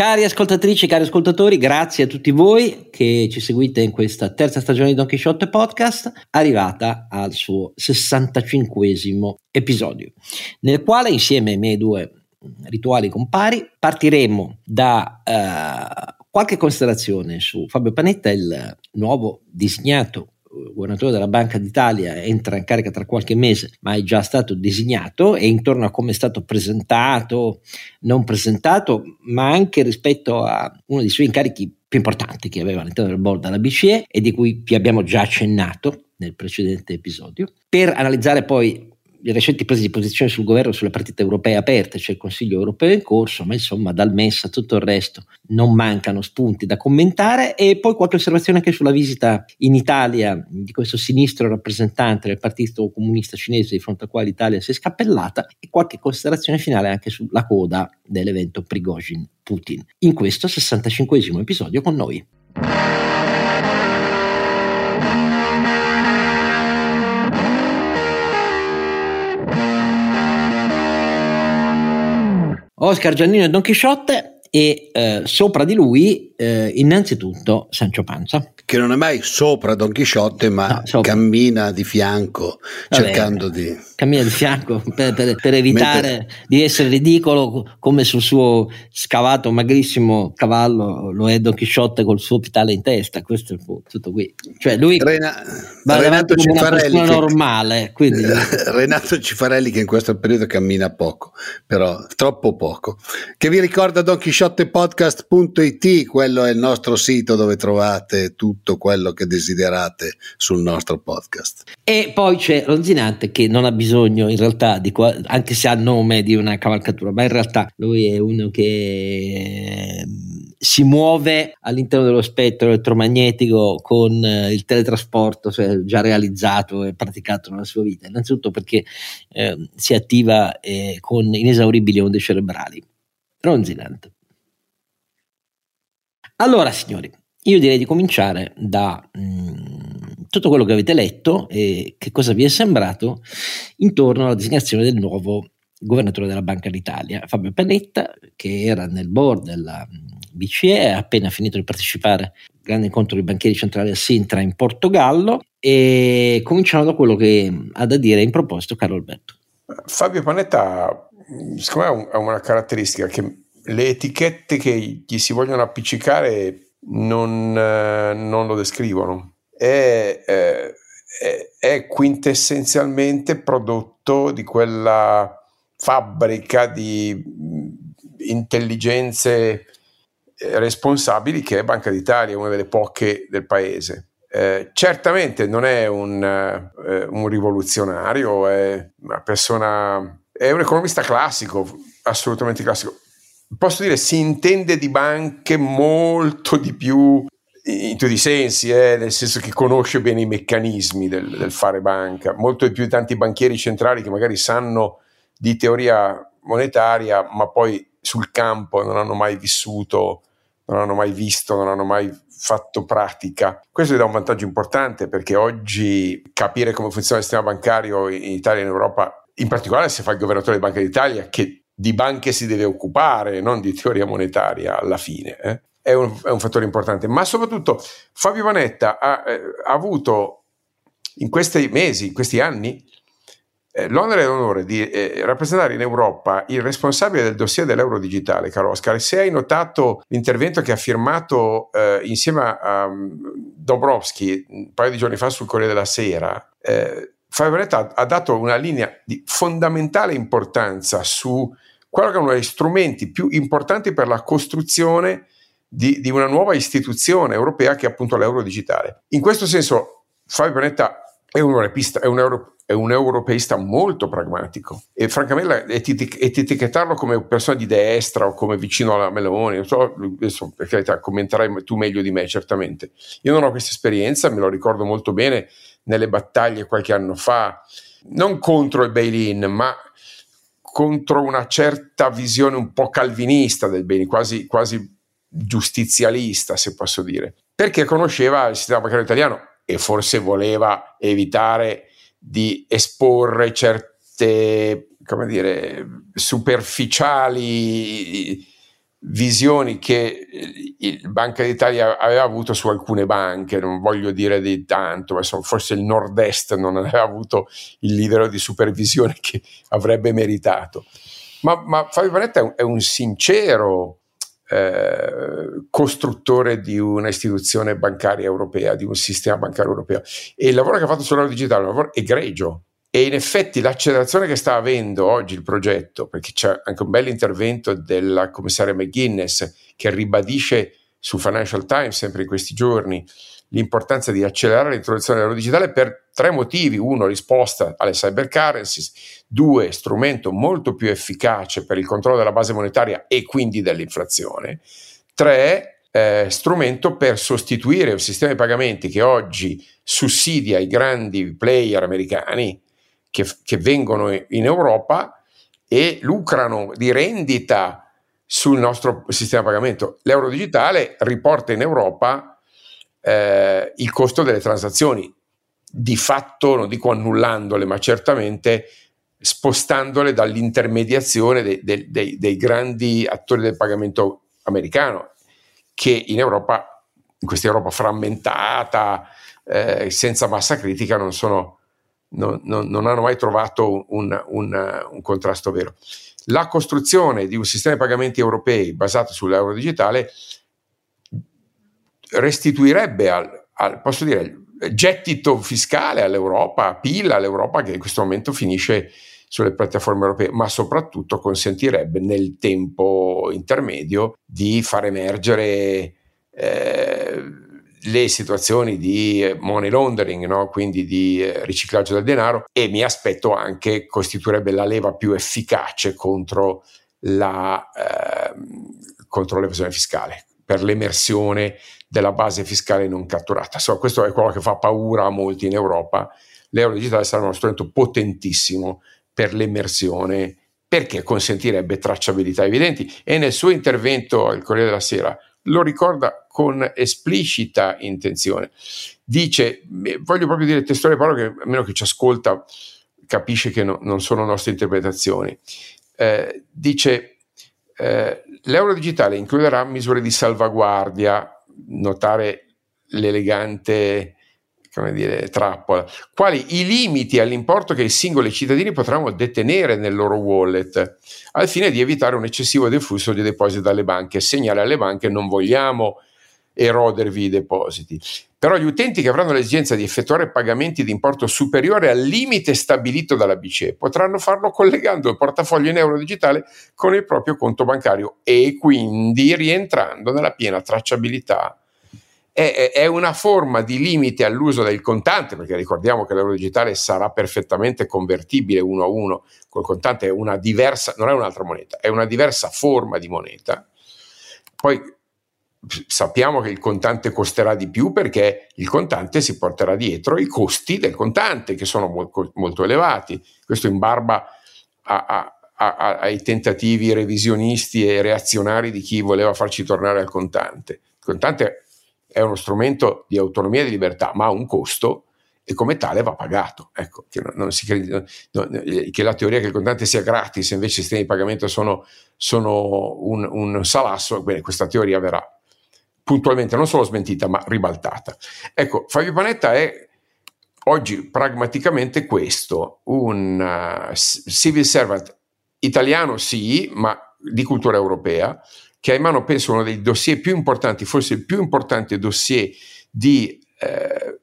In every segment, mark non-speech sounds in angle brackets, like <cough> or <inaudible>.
Cari ascoltatrici, cari ascoltatori, grazie a tutti voi che ci seguite in questa terza stagione di Don Quixote Podcast, arrivata al suo 65 episodio, nel quale insieme ai miei due rituali compari partiremo da uh, qualche considerazione su Fabio Panetta, il nuovo disegnato governatore della Banca d'Italia entra in carica tra qualche mese, ma è già stato designato e intorno a come è stato presentato, non presentato, ma anche rispetto a uno dei suoi incarichi più importanti che aveva all'interno del board della BCE e di cui vi abbiamo già accennato nel precedente episodio, per analizzare poi le recenti prese di posizione sul governo sulle partite europee aperte, c'è il Consiglio europeo in corso, ma insomma dal MES a tutto il resto non mancano spunti da commentare e poi qualche osservazione anche sulla visita in Italia di questo sinistro rappresentante del Partito Comunista Cinese di fronte al quale l'Italia si è scappellata e qualche considerazione finale anche sulla coda dell'evento Prigozhin-Putin. In questo 65 episodio con noi. Oscar Giannino e Don Chisciotte e eh, sopra di lui eh, innanzitutto Sancio Panza che non è mai sopra Don Chisciotte, ma no, cammina di fianco, Vabbè, cercando di... Cammina di fianco per, per, per evitare Mentre... di essere ridicolo, come sul suo scavato magrissimo cavallo lo è Don Chisciotte col suo pitale in testa, questo è tutto qui. Cioè lui Rena... va Renato come una che... normale. Quindi... <laughs> Renato Cifarelli che in questo periodo cammina poco, però troppo poco. Che vi ricorda donchisciottepodcast.it, quello è il nostro sito dove trovate tutto tutto quello che desiderate sul nostro podcast. E poi c'è Ronzinante che non ha bisogno in realtà di qua, anche se ha nome di una cavalcatura, ma in realtà lui è uno che ehm, si muove all'interno dello spettro elettromagnetico con eh, il teletrasporto cioè già realizzato e praticato nella sua vita, innanzitutto perché eh, si attiva eh, con inesauribili onde cerebrali. Ronzinante. Allora, signori, io direi di cominciare da mh, mm, tutto quello che avete letto e che cosa vi è sembrato intorno alla designazione del nuovo governatore della Banca d'Italia, Fabio Panetta, che era nel board della mm, BCE, ha appena finito di partecipare al grande incontro dei banchieri centrali a Sintra in Portogallo e cominciamo da quello che ha da dire in proposito Carlo Alberto. Fabio Panetta, secondo me ha una caratteristica che le etichette che gli si vogliono appiccicare non, eh, non lo descrivono. È, è, è, quintessenzialmente prodotto di quella fabbrica di intelligenze eh, responsabili che è Banca d'Italia, una delle poche del paese. Eh, certamente non è un, eh, un, rivoluzionario, è una persona, è un economista classico, assolutamente classico posso dire, si intende di banche molto di più in tutti i sensi, eh, nel senso che conosce bene i meccanismi del, del, fare banca, molto di più di tanti banchieri centrali che magari sanno di teoria monetaria, ma poi sul campo non hanno mai vissuto, non hanno mai visto, non hanno mai fatto pratica. Questo gli dà un vantaggio importante perché oggi capire come funziona il sistema bancario in Italia e in Europa, in particolare se fa il governatore di Banca d'Italia, che di banche si deve occupare, non di teoria monetaria alla fine. Eh? È, un, è, un, fattore importante. Ma soprattutto Fabio Vanetta ha, eh, ha avuto in questi mesi, in questi anni, eh, l'onere e l'onore di eh, rappresentare in Europa il responsabile del dossier dell'euro digitale, caro Oscar. Se hai notato l'intervento che ha firmato eh, insieme a um, Dobrovsky un paio di giorni fa sul Corriere della Sera, eh, Fabio Vanetta ha dato una linea di fondamentale importanza su quello che è uno degli strumenti più importanti per la costruzione di, di una nuova istituzione europea che è appunto l'euro digitale. In questo senso Fabio Panetta è un, europista, è, un euro, è un, europeista molto pragmatico e francamente etichettarlo come persona di destra o come vicino alla Meloni, non so, adesso per carità commenterai tu meglio di me certamente. Io non ho questa esperienza, me lo ricordo molto bene nelle battaglie qualche anno fa, non contro il bail-in, ma contro una certa visione un po' calvinista del bene, quasi, quasi giustizialista, se posso dire, perché conosceva il sistema bancario italiano e forse voleva evitare di esporre certe, come dire, superficiali visioni che il Banca d'Italia aveva avuto su alcune banche, non voglio dire di tanto, ma forse il nord-est non aveva avuto il livello di supervisione che avrebbe meritato. Ma, ma Fabio Panetta è un, è un sincero eh, costruttore di un'istituzione bancaria europea, di un sistema bancario europeo. E il lavoro che ha fatto sull'oro digitale è un lavoro egregio. E in effetti l'accelerazione che sta avendo oggi il progetto, perché c'è anche un bel intervento della commissaria McGuinness che ribadisce su Financial Times sempre in questi giorni l'importanza di accelerare l'introduzione dell'euro digitale per tre motivi. Uno, risposta alle cyber currencies. Due, strumento molto più efficace per il controllo della base monetaria e quindi dell'inflazione. Tre, eh, strumento per sostituire un sistema di pagamenti che oggi sussidia i grandi player americani che, che vengono in Europa e lucrano di rendita sul nostro sistema di pagamento. L'euro digitale riporta in Europa eh, il costo delle transazioni, di fatto, non dico annullandole, ma certamente spostandole dall'intermediazione dei, dei, dei, dei grandi attori del pagamento americano, che in Europa, in questa Europa frammentata, eh, senza massa critica, non, sono, non, non, non hanno mai trovato un, un, un, contrasto vero. La costruzione di un sistema di pagamenti europei basato sull'euro digitale restituirebbe al, al posso dire, gettito fiscale all'Europa, PIL all'Europa che in questo momento finisce sulle piattaforme europee, ma soprattutto consentirebbe nel tempo intermedio di far emergere eh, le situazioni di money laundering, no? quindi di eh, riciclaggio del denaro e mi aspetto anche costituirebbe la leva più efficace contro, la, eh, contro l'evasione fiscale, per l'emersione della base fiscale non catturata. So, questo è quello che fa paura a molti in Europa. L'euro digitale sarà uno strumento potentissimo per l'emersione perché consentirebbe tracciabilità evidenti e nel suo intervento al Corriere della Sera lo ricorda con esplicita intenzione. Dice, voglio proprio dire testuale parole che almeno chi ci ascolta capisce che no, non sono nostre interpretazioni. Eh, dice, eh, l'euro digitale includerà misure di salvaguardia notare l'elegante come dire, trappola, quali i limiti all'importo che i singoli cittadini potranno detenere nel loro wallet, al fine di evitare un eccessivo deflusso di depositi dalle banche. Segnale alle banche non vogliamo erodervi i depositi. Però gli utenti che avranno l'esigenza di effettuare pagamenti di importo superiore al limite stabilito dalla BCE potranno farlo collegando il portafoglio in euro digitale con il proprio conto bancario e quindi rientrando nella piena tracciabilità. È, è una forma di limite all'uso del contante, perché ricordiamo che l'euro digitale sarà perfettamente convertibile uno a uno, col contante è una diversa, non è un'altra moneta, è una diversa forma di moneta. Poi sappiamo che il contante costerà di più perché il contante si porterà dietro i costi del contante che sono molto, molto elevati. Questo in barba a, a, ai tentativi revisionisti e reazionari di chi voleva farci tornare al contante. Il contante è uno strumento di autonomia e di libertà, ma ha un costo e come tale va pagato. Ecco, che, crede, che la teoria che il contante sia gratis, invece i sistemi di pagamento sono, sono un, un salasso, bene, questa teoria verrà puntualmente non solo smentita ma ribaltata. Ecco, Fabio Panetta è oggi pragmaticamente questo, un uh, civil servant italiano sì, ma di cultura europea, che ha in mano penso uno dei dossier più importanti, forse il più importante dossier di eh,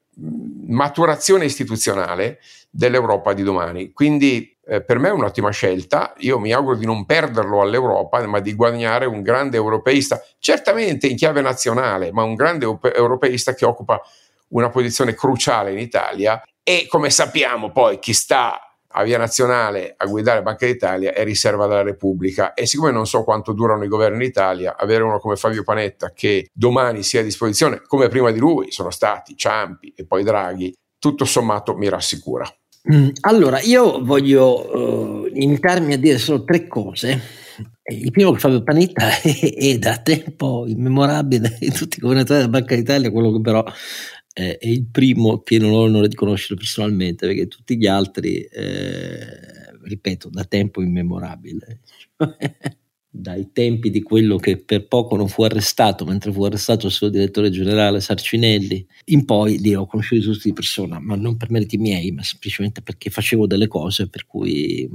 maturazione istituzionale dell'Europa di domani. Quindi eh, per me è un'ottima scelta, io mi auguro di non perderlo all'Europa, ma di guadagnare un grande europeista, certamente in chiave nazionale, ma un grande europeista che occupa una posizione cruciale in Italia e come sappiamo poi chi sta a Via Nazionale a guidare Banca d'Italia è riserva della Repubblica e siccome non so quanto durano i governi in Italia, avere uno come Fabio Panetta che domani sia a disposizione, come prima di lui sono stati Ciampi e poi Draghi, tutto sommato mi rassicura. Mm, allora, io voglio uh, limitarmi a dire solo tre cose. Il primo che Fabio Panetta <laughs> è, è da tempo immemorabile in tutti i governatori della Banca d'Italia, quello che però eh, è il primo che non ho l'onore di conoscere personalmente, perché tutti gli altri, eh, ripeto, da tempo immemorabile. <laughs> dai tempi di quello che per poco non fu arrestato, mentre fu arrestato il suo direttore generale Sarcinelli, in poi li ho conosciuti tutti di persona, ma non per meriti miei, ma semplicemente perché facevo delle cose per cui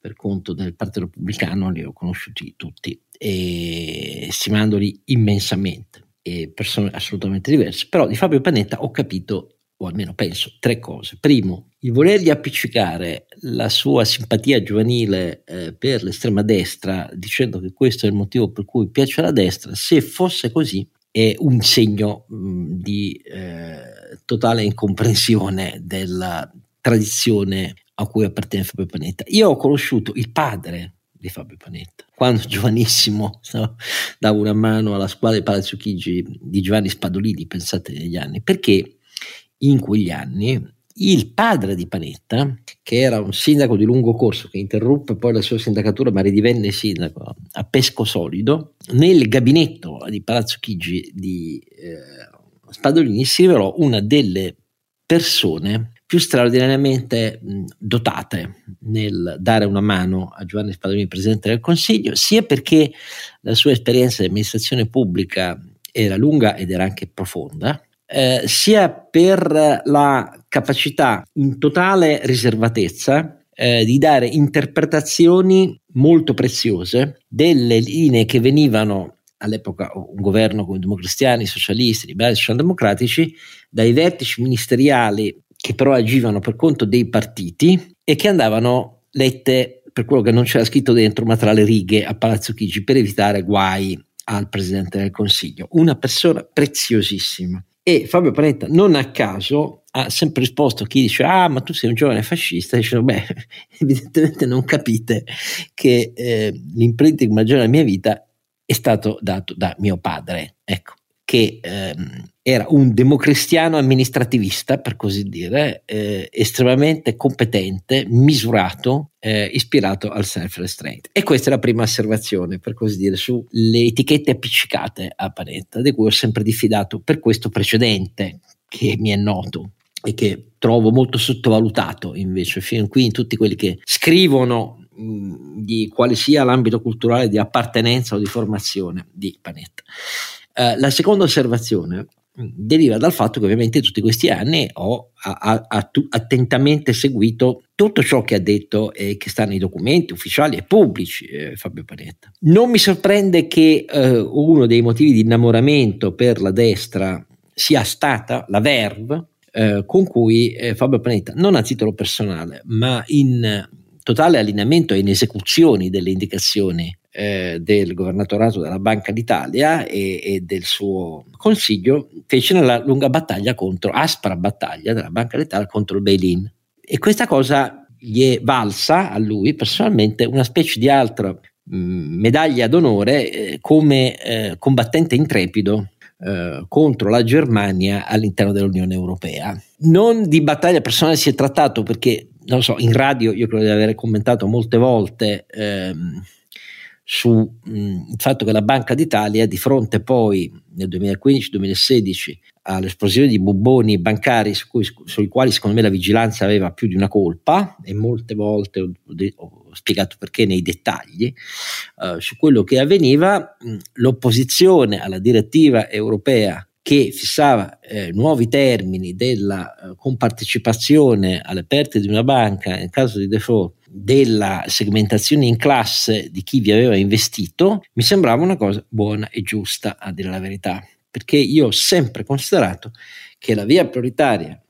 per conto del Partito Repubblicano li ho conosciuti tutti e stimandoli immensamente e persone assolutamente diverse, però di Fabio Panetta ho capito o almeno penso, tre cose. Primo, il volergli appiccicare la sua simpatia giovanile eh, per l'estrema destra, dicendo che questo è il motivo per cui piace la destra, se fosse così, è un segno mh, di eh, totale incomprensione della tradizione a cui appartiene Fabio Panetta. Io ho conosciuto il padre di Fabio Panetta. Quando <laughs> giovanissimo davo una mano alla squadra di Palazzo Chigi di Giovanni Spadolini, pensate negli anni, perché in quegli anni il padre di Panetta, che era un sindaco di lungo corso che interruppe poi la sua sindacatura ma ridivenne sindaco a Pesco Solido, nel gabinetto di Palazzo Chigi di eh, Spadolini si rivelò una delle persone più straordinariamente dotate nel dare una mano a Giovanni Spadolini, Presidente del Consiglio, sia perché la sua esperienza di amministrazione pubblica era lunga ed era anche profonda, eh, sia per la capacità in totale riservatezza eh, di dare interpretazioni molto preziose delle linee che venivano all'epoca un governo con democristiani, socialisti, liberali, socialdemocratici, dai vertici ministeriali che però agivano per conto dei partiti e che andavano lette per quello che non c'era scritto dentro, ma tra le righe a Palazzo Chigi per evitare guai al Presidente del Consiglio. Una persona preziosissima. E Fabio Panetta non a caso ha sempre risposto a chi dice ah ma tu sei un giovane fascista dicendo beh <laughs> evidentemente non capite che eh, l'imprinting maggiore della mia vita è stato dato da mio padre ecco che ehm, era un democristiano amministrativista, per così dire, eh, estremamente competente, misurato, eh, ispirato al self-restraint. E questa è la prima osservazione, per così dire, sulle etichette appiccicate a Panetta, di cui ho sempre diffidato per questo precedente che mi è noto e che trovo molto sottovalutato invece fin qui in tutti quelli che scrivono mh, di quale sia l'ambito culturale di appartenenza o di formazione di Panetta. Eh, la seconda osservazione deriva dal fatto che ovviamente tutti questi anni ho a, a, attentamente seguito tutto ciò che ha detto e che sta nei documenti ufficiali e pubblici eh, Fabio Panetta. Non mi sorprende che eh, uno dei motivi di innamoramento per la destra sia stata la verve eh, con cui eh, Fabio Panetta, non a titolo personale, ma in totale allineamento e in esecuzioni delle indicazioni eh, del governatorato della Banca d'Italia e, e, del suo consiglio fece una lunga battaglia contro, aspra battaglia della Banca d'Italia contro il bail-in. E questa cosa gli è valsa a lui personalmente una specie di altra mh, mm, medaglia d'onore eh, come eh, combattente intrepido eh, contro la Germania all'interno dell'Unione Europea. Non di battaglia personale si è trattato perché, non so, in radio io credo di aver commentato molte volte ehm, sul fatto che la Banca d'Italia di fronte poi nel 2015-2016 all'esplosione di bubboni bancari su cui, sui quali secondo me la vigilanza aveva più di una colpa e molte volte ho, ho spiegato perché nei dettagli uh, su quello che avveniva mh, l'opposizione alla direttiva europea che fissava eh, nuovi termini della eh, compartecipazione alle perdite di una banca nel caso di default della segmentazione in classe di chi vi aveva investito, mi sembrava una cosa buona e giusta, a dire la verità, perché io ho sempre considerato che la via prioritaria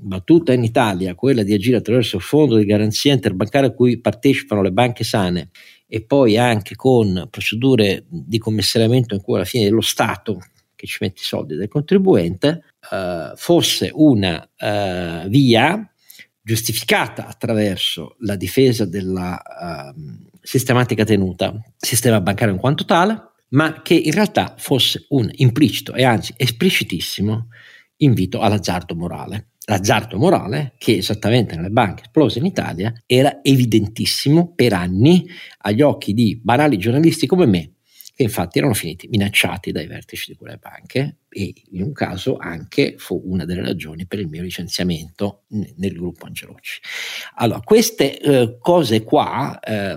battuta in Italia, quella di agire attraverso il fondo di garanzia interbancaria a cui partecipano le banche sane e poi anche con procedure di commissariamento in cui alla fine è lo Stato che ci mette i soldi del contribuente, eh, fosse una eh, via giustificata attraverso la difesa della uh, sistematica tenuta sistema bancario in quanto tale, ma che in realtà fosse un implicito e anzi esplicitissimo invito all'azzardo morale. L'azzardo morale, che esattamente nelle banche esplose in Italia, era evidentissimo per anni agli occhi di banali giornalisti come me, che infatti erano finiti minacciati dai vertici di quelle banche e in un caso anche fu una delle ragioni per il mio licenziamento nel gruppo Angelocci. Allora, queste eh, cose qua eh,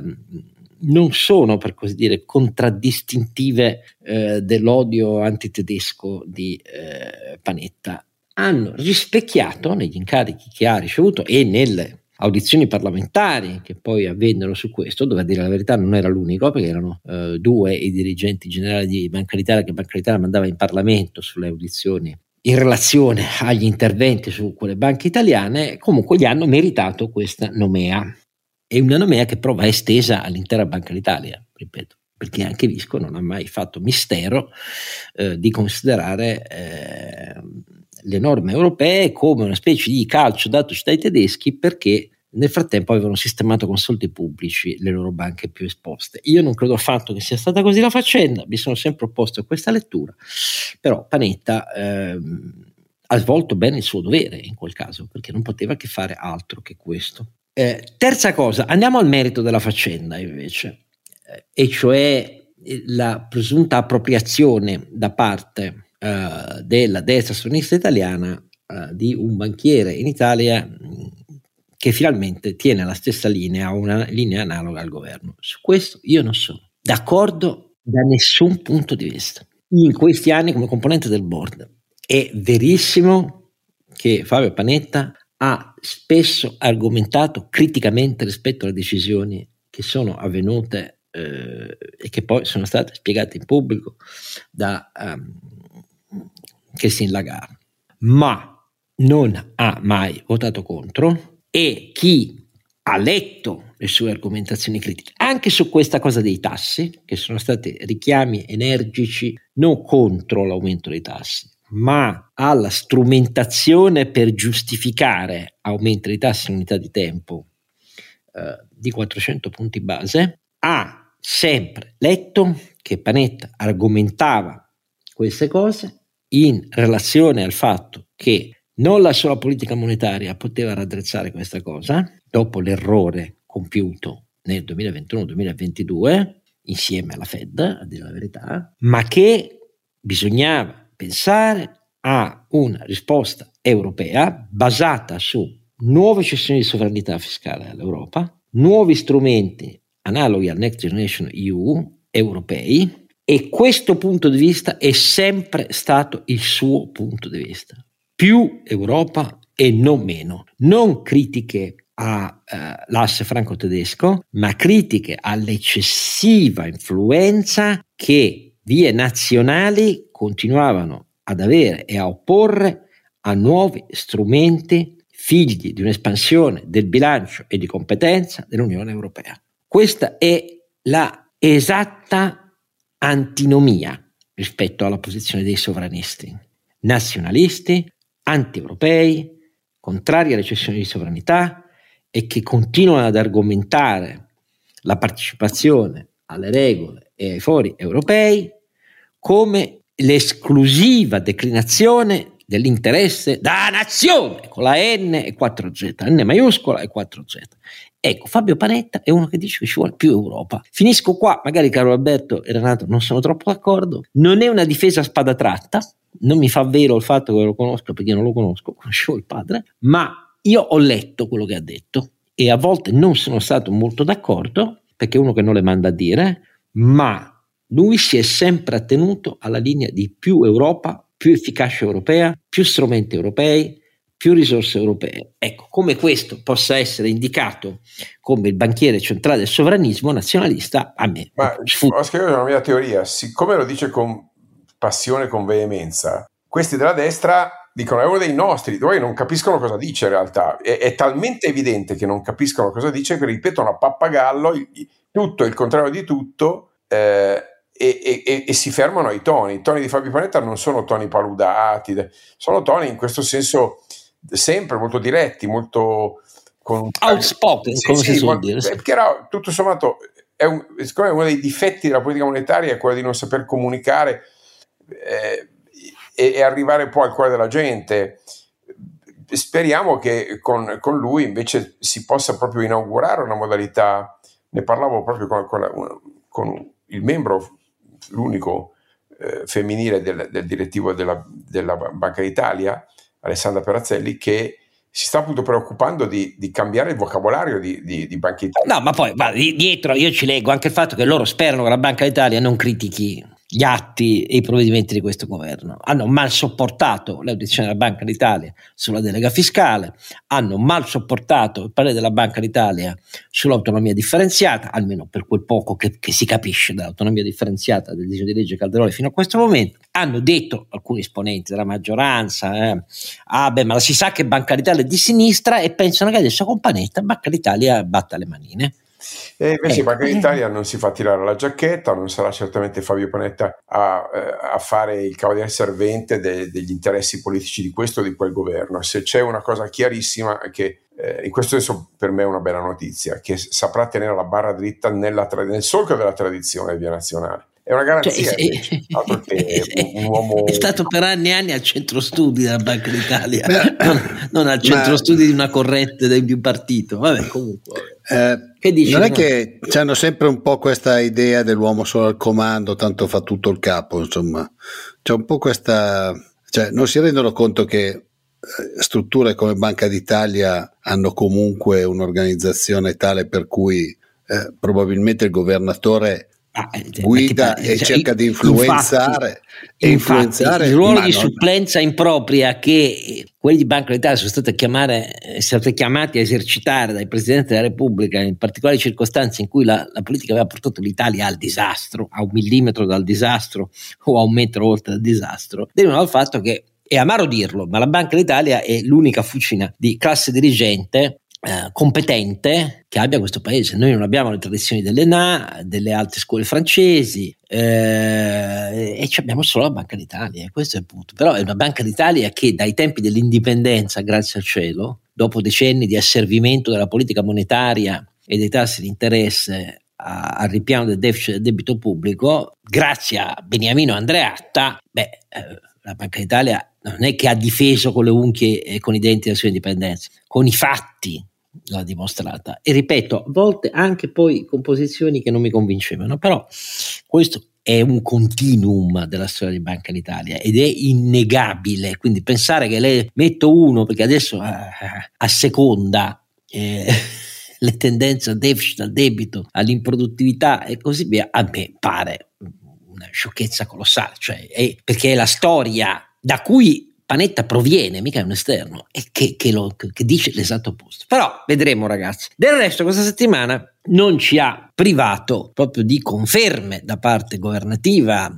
non sono, per così dire, contraddistintive eh, dell'odio antitedesco di eh, Panetta. Hanno rispecchiato negli incarichi che ha ricevuto e nelle audizioni parlamentari che poi avvennero su questo, dove a dire la verità non era l'unico, perché erano eh, due i dirigenti generali di Banca d'Italia che Banca d'Italia mandava in Parlamento sulle audizioni in relazione agli interventi su quelle banche italiane, comunque gli hanno meritato questa nomea. È una nomea che prova estesa all'intera Banca d'Italia, ripeto, perché anche Visco non ha mai fatto mistero eh, di considerare eh, le norme europee come una specie di calcio datoci dai tedeschi perché nel frattempo avevano sistemato con soldi pubblici le loro banche più esposte. Io non credo affatto che sia stata così la faccenda, mi sono sempre opposto a questa lettura, però Panetta ehm, ha svolto bene il suo dovere in quel caso, perché non poteva che fare altro che questo. Eh, terza cosa, andiamo al merito della faccenda invece, eh, e cioè la presunta appropriazione da parte eh, della destra sovranista italiana eh, di un banchiere in Italia che finalmente tiene la stessa linea, una linea analoga al governo. Su questo io non sono d'accordo da nessun punto di vista. In questi anni come componente del board è verissimo che Fabio Panetta ha spesso argomentato criticamente rispetto alle decisioni che sono avvenute eh, e che poi sono state spiegate in pubblico da um, Christine Lagarde, ma non ha mai votato contro e chi ha letto le sue argomentazioni critiche anche su questa cosa dei tassi, che sono stati richiami energici non contro l'aumento dei tassi, ma alla strumentazione per giustificare aumento dei tassi in unità di tempo eh, di 400 punti base, ha sempre letto che Panetta argomentava queste cose in relazione al fatto che non la sola politica monetaria poteva raddrizzare questa cosa, dopo l'errore compiuto nel 2021-2022, insieme alla Fed, a dire la verità, ma che bisognava pensare a una risposta europea basata su nuove cessioni di sovranità fiscale all'Europa, nuovi strumenti analoghi al Next Generation EU europei e questo punto di vista è sempre stato il suo punto di vista più Europa e non meno. Non critiche all'asse eh, franco-tedesco, ma critiche all'eccessiva influenza che vie nazionali continuavano ad avere e a opporre a nuovi strumenti figli di un'espansione del bilancio e di competenza dell'Unione Europea. Questa è la esatta antinomia rispetto alla posizione dei sovranisti nazionalisti anti-europei, contrari alle cessioni di sovranità e che continuano ad argomentare la partecipazione alle regole e ai fori europei come l'esclusiva declinazione dell'interesse da nazione con la N e 4Z, N maiuscola e 4Z. Ecco, Fabio Panetta è uno che dice che ci vuole più Europa. Finisco qua, magari Carlo Alberto e Renato non sono troppo d'accordo. Non è una difesa a spada tratta, non mi fa vero il fatto che lo conosco perché non lo conosco, <laughs> conoscevo il padre, ma io ho letto quello che ha detto e a volte non sono stato molto d'accordo perché è uno che non le manda a dire, ma lui si è sempre attenuto alla linea di più Europa, più efficacia europea, più strumenti europei, più risorse europee. Ecco, come questo possa essere indicato come il banchiere centrale del sovranismo nazionalista, a me Ma scritto una mia teoria, siccome lo dice con passione, con veemenza. Questi della destra dicono è uno dei nostri, poi non capiscono cosa dice in realtà. È, è talmente evidente che non capiscono cosa dice che ripetono a pappagallo il, tutto il contrario di tutto eh, e, e, e, si fermano ai toni. I toni di Fabio Panetta non sono toni paludati, sono toni in questo senso sempre molto diretti, molto con outspoken, sì, come sì, si suol dire. Perché era, tutto sommato, è un, siccome uno dei difetti della politica monetaria è quello di non saper comunicare eh, e, e, arrivare poi al cuore della gente. Speriamo che con, con, lui invece si possa proprio inaugurare una modalità, ne parlavo proprio con, con, la, con il membro, l'unico eh, femminile del, del direttivo della, della, Banca d'Italia, Alessandra Perazzelli, che si sta appunto preoccupando di, di cambiare il vocabolario di, di, di Banca Italia. No, ma poi ma dietro io ci leggo anche il fatto che loro sperano che la Banca d'Italia non critichi gli atti e i provvedimenti di questo governo. Hanno mal sopportato le audizioni della Banca d'Italia sulla delega fiscale, hanno mal sopportato il parere della Banca d'Italia sull'autonomia differenziata, almeno per quel poco che, che si capisce dall'autonomia differenziata del disegno di legge Calderoli fino a questo momento. Hanno detto alcuni esponenti della maggioranza, eh, ah beh, ma si sa che Banca d'Italia è di sinistra e pensano che adesso con Panetta Banca d'Italia batta le manine. E invece ecco. Banca d'Italia non si fa tirare la giacchetta, non sarà certamente Fabio Panetta a, eh, a fare il cavaliere servente de, degli interessi politici di questo o di quel governo. Se c'è una cosa chiarissima è che eh, in questo senso per me è una bella notizia, che saprà tenere la barra dritta nella, nel solco della tradizione via nazionale. È una garanzia. Cioè, invece, è, un uomo... <laughs> è stato per anni e anni al centro studi della Banca d'Italia, non, <coughs> non, al centro ma... studi di una corrente di un partito. Vabbè, comunque. Eh, che dici, non è che hanno sempre un po' questa idea dell'uomo solo al comando, tanto fa tutto il capo, insomma. C'è un po' questa. Cioè, non si rendono conto che eh, strutture come Banca d'Italia hanno comunque un'organizzazione tale per cui eh, probabilmente il governatore Ah, eh, guida e cioè, cerca di influenzare, infatti, influenzare il ruolo di non... supplenza impropria che quelli di Banca d'Italia sono stati, chiamare, stati chiamati a esercitare dai Presidenti della Repubblica in particolari circostanze in cui la, la, politica aveva portato l'Italia al disastro, a un millimetro dal disastro <laughs> o a un metro oltre dal disastro, derivano dal fatto che è amaro dirlo, ma la Banca d'Italia è l'unica fucina di classe dirigente eh, competente che abbia questo paese. Noi non abbiamo le tradizioni dell'ENA, delle alte scuole francesi eh, e abbiamo solo la Banca d'Italia, questo è il punto. Però è una Banca d'Italia che dai tempi dell'indipendenza, grazie al cielo, dopo decenni di asservimento della politica monetaria e dei tassi di interesse al ripiano del deficit del debito pubblico, grazie a Beniamino Andreatta, beh, eh, la Banca d'Italia non è che ha difeso con le unghie e con i denti la sua indipendenza, con i fatti l'ha dimostrata. E ripeto, a volte anche poi con posizioni che non mi convincevano, però questo è un continuum della storia di Banca d'Italia ed è innegabile. Quindi pensare che lei metto uno perché adesso a, a seconda eh, <laughs> le tendenze al deficit, al debito, all'improduttività e così via, a me pare una sciocchezza colossale, cioè è, perché è la storia da cui Panetta proviene, mica è un esterno, e che, che, lo, che, dice l'esatto opposto. Però vedremo ragazzi. Del resto questa settimana non ci ha privato proprio di conferme da parte governativa,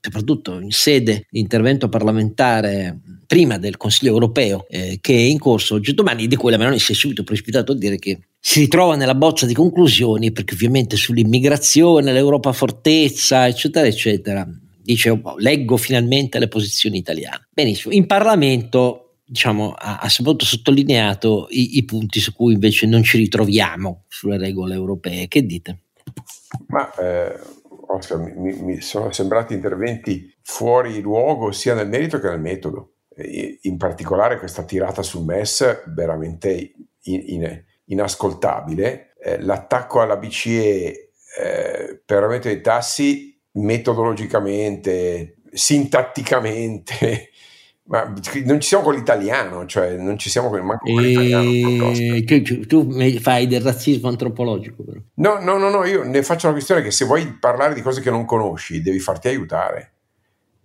soprattutto in sede di intervento parlamentare prima del Consiglio europeo eh, che è in corso oggi domani, di cui la Meloni si è subito precipitato a dire che si ritrova nella bozza di conclusioni, perché ovviamente sull'immigrazione, l'Europa fortezza, eccetera, eccetera, dice oh, leggo finalmente le posizioni italiane. Benissimo, in Parlamento diciamo, ha, ha soprattutto sottolineato i, i, punti su cui invece non ci ritroviamo sulle regole europee. Che dite? Ma eh, Oscar, mi, mi, sono sembrati interventi fuori luogo sia nel merito che nel metodo. In particolare questa tirata sul MES veramente in, in, inascoltabile. Eh, l'attacco alla BCE eh, per aumento dei tassi metodologicamente, sintatticamente, <laughs> ma non ci siamo con l'italiano, cioè non ci siamo con, manco con l'italiano. Tu, tu, fai del razzismo antropologico, però. No, no, no, no, io ne faccio una questione che se vuoi parlare di cose che non conosci, devi farti aiutare.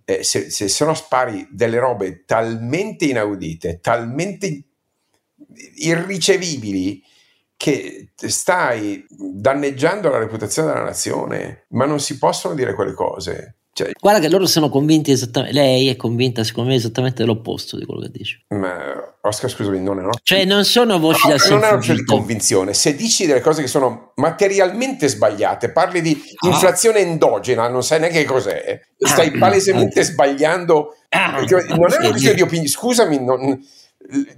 Eh, se, se, se no spari delle robe talmente inaudite, talmente irricevibili, che stai danneggiando la reputazione della nazione, ma non si possono dire quelle cose. Cioè, Guarda che loro sono convinti esattamente, lei è convinta secondo me esattamente dell'opposto di quello che dice. Ma Oscar, scusami, non è una... Cioè non sono voci no, da Non è una di convinzione, se dici delle cose che sono materialmente sbagliate, parli di ah. inflazione endogena, non sai neanche cos'è, stai ah. palesemente ah. sbagliando, non è una questione di opinione, scusami, non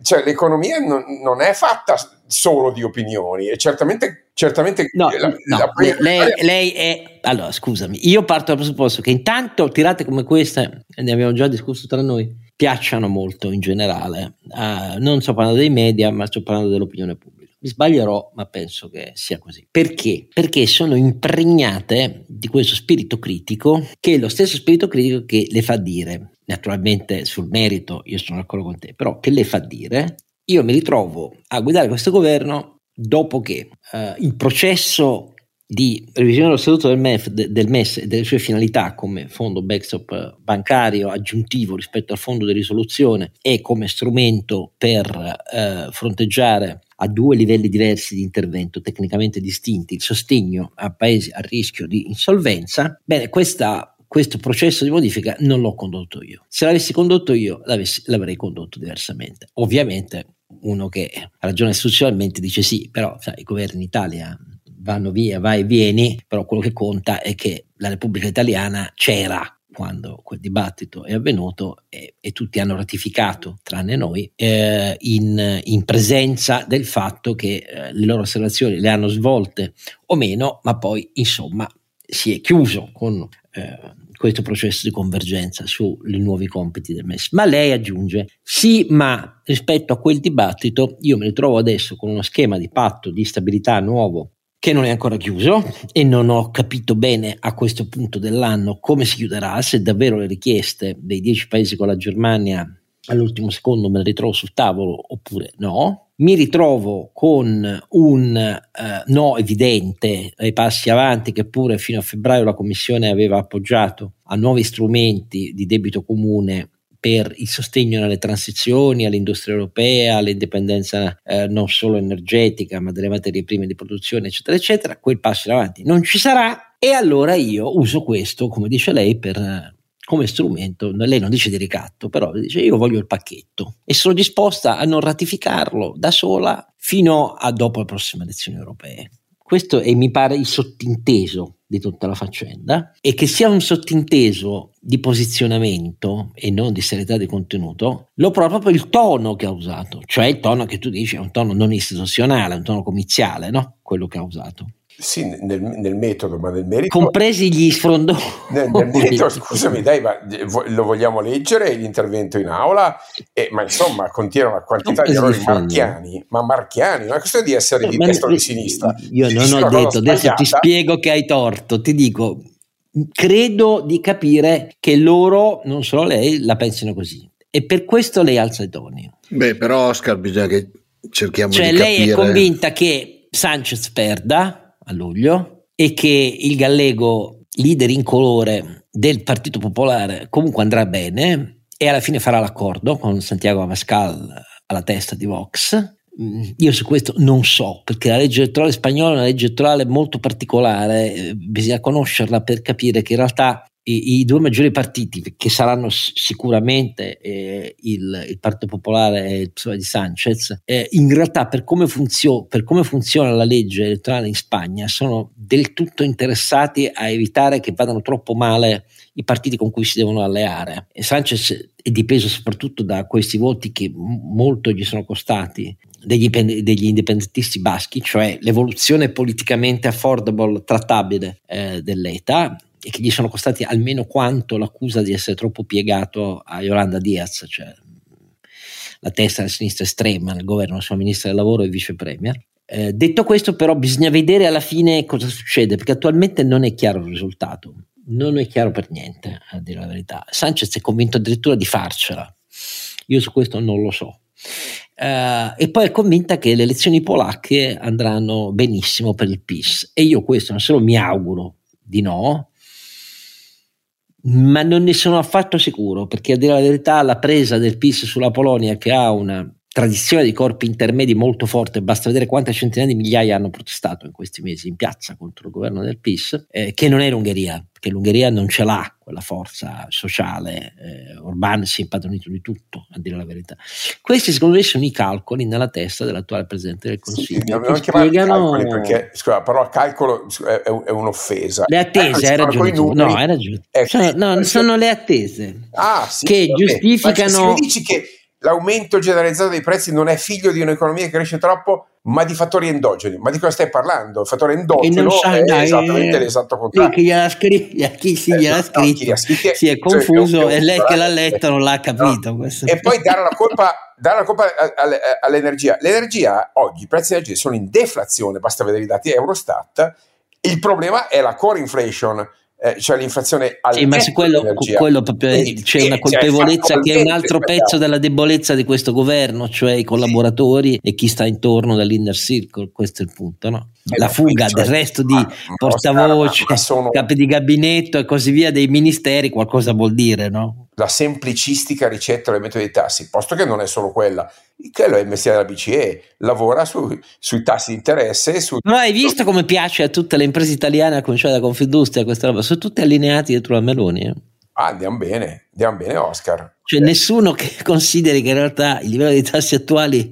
cioè, l'economia non, non, è fatta solo di opinioni e certamente, certamente no, la, no, la, lei, lei, è allora scusami io parto dal presupposto che intanto tirate come queste ne abbiamo già discusso tra noi piacciono molto in generale uh, non sto parlando dei media ma sto parlando dell'opinione pubblica mi sbaglierò, ma penso che sia così. Perché? Perché sono impregnate di questo spirito critico, che è lo stesso spirito critico che le fa dire, naturalmente sul merito io sono d'accordo con te, però che le fa dire io mi ritrovo a guidare questo governo dopo che eh, il processo di revisione dello statuto del MES e delle sue finalità come fondo backstop bancario aggiuntivo rispetto al fondo di risoluzione e come strumento per eh, fronteggiare a due livelli diversi di intervento tecnicamente distinti il sostegno a paesi a rischio di insolvenza, bene, questa, questo processo di modifica non l'ho condotto io. Se l'avessi condotto io l'avrei condotto diversamente. Ovviamente uno che ragiona istituzionalmente dice sì, però sai, i governi in Italia vanno via, vai e vieni, però quello che conta è che la Repubblica Italiana c'era quando quel dibattito è avvenuto e, e tutti hanno ratificato, tranne noi, eh, in, in, presenza del fatto che eh, le loro osservazioni le hanno svolte o meno, ma poi insomma si è chiuso con eh, questo processo di convergenza sui nuovi compiti del MES. Ma lei aggiunge, sì, ma rispetto a quel dibattito io mi ritrovo adesso con uno schema di patto di stabilità nuovo che non è ancora chiuso e non ho capito bene a questo punto dell'anno come si chiuderà, se davvero le richieste dei dieci paesi con la Germania all'ultimo secondo me le ritrovo sul tavolo oppure no. Mi ritrovo con un uh, no evidente ai passi avanti che pure fino a febbraio la Commissione aveva appoggiato a nuovi strumenti di debito comune per il sostegno alle transizioni, all'industria europea, all'indipendenza eh, non solo energetica, ma delle materie prime di produzione, eccetera, eccetera, quel passo in avanti non ci sarà. E allora io uso questo, come dice lei, per, come strumento. Lei non dice di ricatto, però dice io voglio il pacchetto e sono disposta a non ratificarlo da sola fino a dopo le prossime elezioni europee. Questo è, mi pare, il sottinteso di tutta la faccenda e che sia un sottinteso di posizionamento e non di serietà di contenuto, lo proprio il tono che ha usato, cioè il tono che tu dici è un tono non istituzionale, un tono comiziale, no? Quello che ha usato. Sì, nel, nel, metodo, ma nel merito. Compresi gli sfrondoni. Nel, nel <laughs> merito, scusami, dai, ma lo vogliamo leggere l'intervento in aula? Eh, ma insomma, contiene una quantità di errori marchiani, ma marchiani, non è questione di essere di destra o di sinistra. Io non ho detto, adesso ti spiego che hai torto, ti dico, credo di capire che loro, non solo lei, la pensino così. E per questo lei alza i toni. Beh, però Oscar bisogna che cerchiamo cioè, di capire... Cioè lei è convinta che Sanchez perda, a luglio e che il gallego leader incolore del Partito Popolare comunque andrà bene e alla fine farà l'accordo con Santiago Abascal alla testa di Vox. Mm, io su questo non so, perché la legge elettorale spagnola è una legge elettorale molto particolare, eh, bisogna conoscerla per capire che in realtà i, i, due maggiori partiti, che saranno sicuramente eh, il, il, Partito Popolare e il PSOE di Sanchez, eh, in realtà per come, funzio- per come, funziona la legge elettorale in Spagna sono del tutto interessati a evitare che vadano troppo male i partiti con cui si devono alleare. E Sanchez è dipeso soprattutto da questi voti che molto gli sono costati degli, degli, indipendentisti baschi, cioè l'evoluzione politicamente affordable, trattabile eh, dell'ETA e che gli sono costati almeno quanto l'accusa di essere troppo piegato a Yolanda Diaz, cioè la testa della sinistra estrema nel governo, sua ministra del lavoro e vice premier. Eh, detto questo, però, bisogna vedere alla fine cosa succede, perché attualmente non è chiaro il risultato. Non è chiaro per niente, a dire la verità. Sanchez è convinto addirittura di farcela. Io su questo non lo so. Uh, e poi è convinta che le elezioni polacche andranno benissimo per il PIS e io questo non solo mi auguro di no, ma non ne sono affatto sicuro, perché a dire la verità la presa del PIS sulla Polonia, che ha una tradizione di corpi intermedi molto forte, basta vedere quante centinaia di migliaia hanno protestato in questi mesi in piazza contro il governo del PIS, eh, che non è l'Ungheria, perché l'Ungheria non ce l'ha quella forza sociale, eh, Orban si è impadronito di tutto, a dire la verità. Questi secondo me sono i calcoli nella testa dell'attuale Presidente del Consiglio. Sì, non spiegano... perché, scusa, però calcolo è, è un'offesa. Le attese, eh, hai ragione. No, hai ragione. Ecco, sono, no, sono le attese ah, sì, che vabbè. giustificano... Ma se mi dici che l'aumento generalizzato dei prezzi non è figlio di un'economia che cresce troppo, ma di fattori endogeni. Ma di cosa stai parlando? Il fattore endogeno è dai, esattamente eh, l'esatto contrario. Chi, gliela scri- chi si gliel'ha eh, scritto no, scritto, si è confuso e lei che l'ha letto non l'ha capito. No. E poi dare la colpa, dare la colpa all'energia. L'energia, oggi i prezzi dell'energia sono in deflazione, basta vedere i dati Eurostat. Il problema è la core inflation eh, cioè l'inflazione al sì, ma se quello, quello proprio Quindi, c'è una colpevolezza che è un altro pezzo della debolezza di questo governo, cioè i collaboratori sì. e chi sta intorno dall'inner circle, questo è il punto, no? La fuga cioè, del resto di portavoce, sono... capi di gabinetto e così via dei ministeri, qualcosa vuol dire, no? La semplicistica ricetta del metodo dei tassi, posto che non è solo quella, quello è il mestiere della BCE, lavora su, sui tassi di interesse. Su... Ma hai visto come piace a tutte le imprese italiane, a cominciare da Confindustria, questa roba? Sono tutti allineati dietro la Meloni. Eh? Ah, andiamo bene, andiamo bene Oscar. Cioè eh. nessuno che consideri che in realtà il livello dei tassi attuali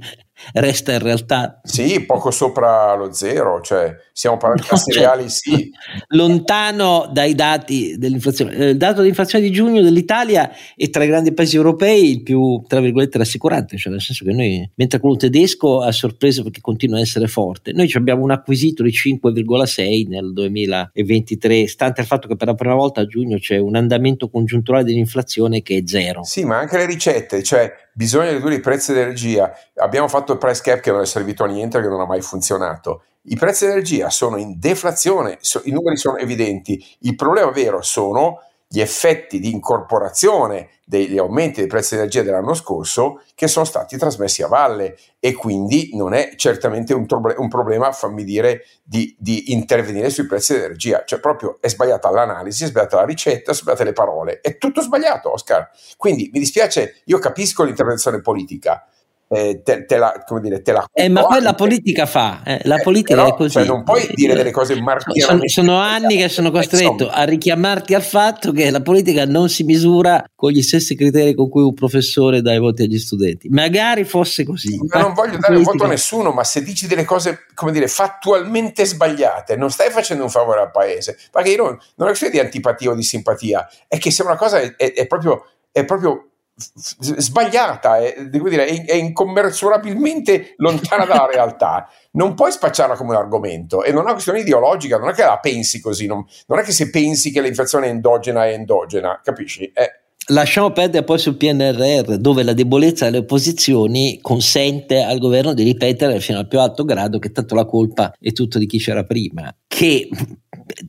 resta in realtà sì, poco sopra lo zero, cioè siamo parlando di tassi cioè, reali, sì. <laughs> Lontano dai dati dell'inflazione. Eh, il dato di inflazione di giugno dell'Italia è tra i grandi paesi europei il più, tra virgolette, rassicurante, cioè nel senso che noi, mentre quello tedesco ha sorpreso perché continua a essere forte, noi abbiamo un acquisito di 5,6 nel 2023, stante il fatto che per la prima volta a giugno c'è un andamento congiunturale dell'inflazione che è zero. Sì, ma anche le ricette, cioè bisogna ridurre i prezzi dell'energia. Abbiamo fatto il price cap che non è servito a niente perché non ha mai funzionato. I prezzi dell'energia sono in deflazione, i numeri sono evidenti. Il problema vero sono gli effetti di incorporazione degli aumenti dei prezzi dell'energia dell'anno scorso che sono stati trasmessi a valle e quindi non è certamente un, troble- un problema, fammi dire, di, di, intervenire sui prezzi dell'energia, cioè proprio è sbagliata l'analisi, è sbagliata la ricetta, sono sbagliate le parole, è tutto sbagliato Oscar. Quindi mi dispiace, io capisco l'intervenzione politica, eh, te, te, la, come dire, te la eh, ma poi la politica fa, eh, la eh, politica però, è così. Cioè non puoi dire delle cose marchiate. Sono, sono anni che sono costretto a richiamarti al fatto che la politica non si misura con gli stessi criteri con cui un professore dà i voti agli studenti. Magari fosse così. Ma non voglio dare il voto a nessuno, ma se dici delle cose, come dire, fattualmente sbagliate, non stai facendo un favore al paese. Perché io non, non è questione di antipatia o di simpatia, è che se una cosa è, è, è proprio, è proprio sbagliata, è, dire, è, è, incommensurabilmente lontana dalla <laughs> realtà. Non puoi spacciarla come un argomento e non è una questione ideologica, non è che la pensi così, non, non è che se pensi che l'inflazione è endogena è endogena, capisci? Eh. Lasciamo perdere poi sul PNRR, dove la debolezza delle opposizioni consente al governo di ripetere fino al più alto grado che tanto la colpa è tutto di chi c'era prima. Che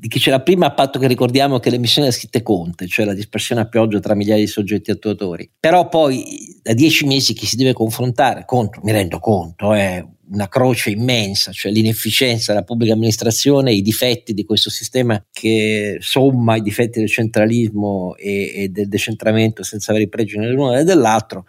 chi c'era prima a patto che ricordiamo che l'emissione è scritte Conte, cioè la dispersione a pioggia tra migliaia di soggetti attuatori. Però poi da dieci mesi chi si deve confrontare contro, mi rendo conto, è una croce immensa, cioè l'inefficienza della pubblica amministrazione, i difetti di questo sistema che somma i difetti del centralismo e, e del decentramento senza avere i pregi nell'uno e nell'altro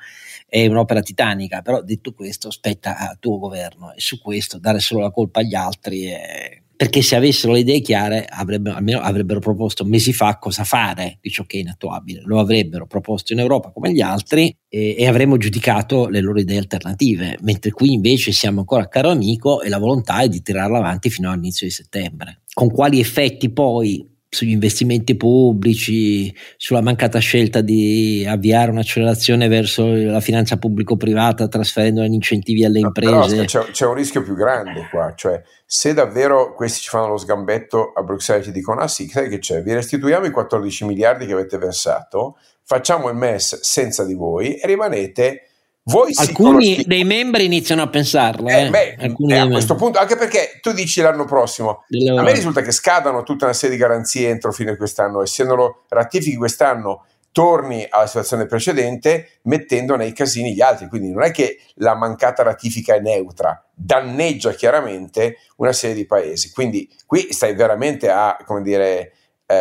è un'opera titanica, però detto questo spetta al tuo governo e su questo dare solo la colpa agli altri è perché se avessero le idee chiare avrebbero, almeno avrebbero proposto mesi fa cosa fare di ciò che è inattuabile, lo avrebbero proposto in Europa come gli altri e, e avremmo giudicato le loro idee alternative, mentre qui invece siamo ancora caro amico e la volontà è di tirarla avanti fino all'inizio di settembre. Con quali effetti poi sugli investimenti pubblici, sulla mancata scelta di avviare un'accelerazione verso la finanza pubblico-privata trasferendo gli incentivi alle imprese. No, c'è, c'è, un rischio più grande qua, cioè se davvero questi ci fanno lo sgambetto a Bruxelles e ci dicono ah sì, sai che c'è, vi restituiamo i 14 miliardi che avete versato, facciamo il MES senza di voi e rimanete voi Alcuni dei membri iniziano a pensarlo. Eh, eh. Beh, eh, a questo punto, anche perché tu dici l'anno prossimo, a me risulta che scadano tutta una serie di garanzie entro fine quest'anno e se non lo ratifichi quest'anno torni alla situazione precedente mettendo nei casini gli altri. Quindi non è che la mancata ratifica è neutra, danneggia chiaramente una serie di paesi. Quindi qui stai veramente a, come dire, eh,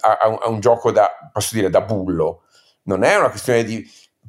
a, a, un, gioco da, posso dire, da bullo. Non è una questione di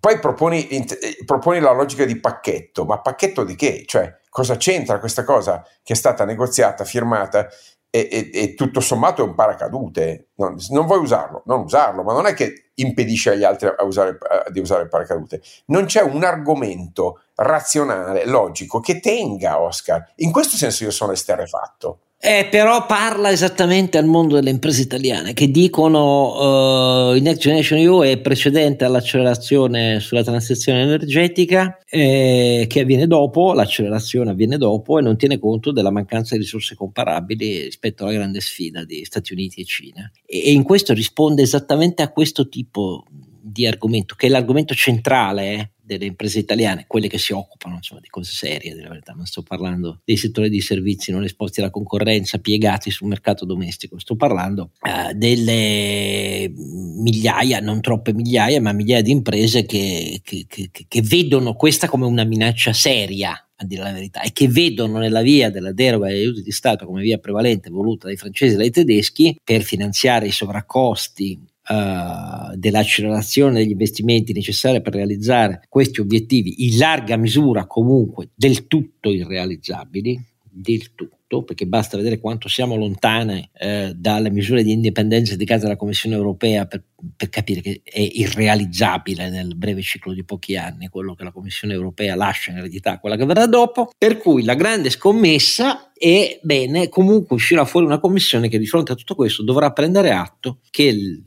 poi proponi, eh, proponi, la logica di pacchetto, ma pacchetto di che? Cioè, cosa c'entra questa cosa che è stata negoziata, firmata e, e, e tutto sommato è un paracadute? Non, non, vuoi usarlo, non usarlo, ma non è che impedisce agli altri usare, di usare il paracadute. Non c'è un argomento razionale, logico, che tenga Oscar. In questo senso io sono esterrefatto. Eh, però parla esattamente al mondo delle imprese italiane che dicono uh, il Next Generation EU è precedente all'accelerazione sulla transizione energetica eh, che avviene dopo, l'accelerazione avviene dopo e non tiene conto della mancanza di risorse comparabili rispetto alla grande sfida di Stati Uniti e Cina. E, e in questo risponde esattamente a questo tipo di argomento, che è l'argomento centrale delle imprese italiane, quelle che si occupano insomma, di cose serie, della verità, non sto parlando dei settori di servizi non esposti alla concorrenza, piegati sul mercato domestico, sto parlando uh, delle migliaia, non troppe migliaia, ma migliaia di imprese che, che, che, che vedono questa come una minaccia seria a dire la verità, e che vedono nella via della deroga agli aiuti di Stato come via prevalente voluta dai francesi e dai tedeschi per finanziare i sovraccosti uh, dell'accelerazione degli investimenti necessari per realizzare questi obiettivi, in larga misura comunque del tutto irrealizzabili, del tutto perché basta vedere quanto siamo lontane eh, dalle misure di indipendenza indicate dalla Commissione europea per, per, capire che è irrealizzabile nel breve ciclo di pochi anni quello che la Commissione europea lascia in eredità a quella che verrà dopo. Per cui la grande scommessa è bene, comunque uscirà fuori una commissione che di fronte a tutto questo dovrà prendere atto che l-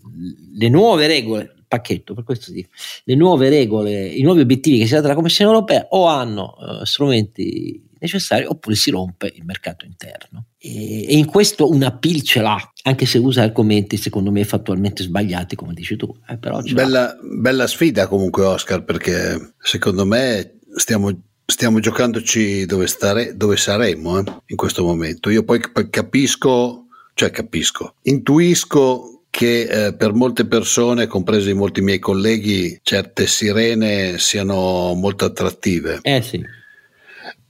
le nuove regole pacchetto, per questo dico, le nuove regole, i nuovi obiettivi che si dà dalla Commissione europea o hanno uh, strumenti necessari oppure si rompe il mercato interno. E, e in questo una PIL ce l'ha, anche se usa argomenti secondo me fattualmente sbagliati, come dici tu. Eh, però bella, bella sfida comunque Oscar, perché secondo me stiamo stiamo giocandoci dove, stare, dove saremo eh, in questo momento. Io poi capisco, cioè capisco, intuisco che eh, per molte persone, compresi molti miei colleghi, certe sirene siano molto attrattive. Eh sì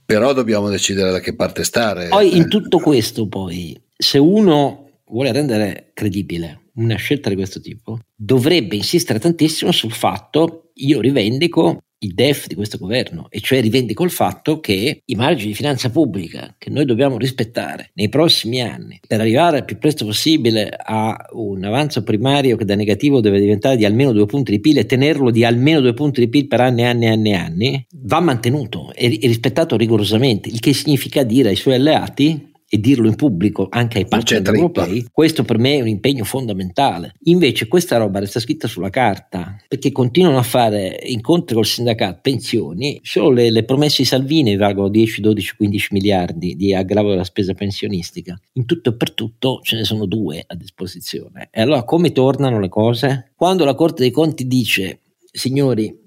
però dobbiamo decidere da che parte stare. Poi in tutto questo, poi, se uno vuole rendere credibile una scelta di questo tipo, dovrebbe insistere tantissimo sul fatto, io rivendico il DEF di questo governo, e cioè rivendico il fatto che i margini di finanza pubblica che noi dobbiamo rispettare nei prossimi anni per arrivare il più presto possibile a un avanzo primario che da negativo deve diventare di almeno due punti di PIL e tenerlo di almeno due punti di PIL per anni e anni e anni anni, va mantenuto e rispettato rigorosamente, il che significa dire ai suoi alleati e dirlo in pubblico anche ai partner europei, questo per me è un impegno fondamentale. Invece questa roba resta scritta sulla carta perché continuano a fare incontri col sindacato, pensioni, solo le, le promesse di Salvini valgono 10, 12, 15 miliardi di aggravo della spesa pensionistica. In tutto e per tutto ce ne sono due a disposizione. E allora come tornano le cose? Quando la Corte dei Conti dice signori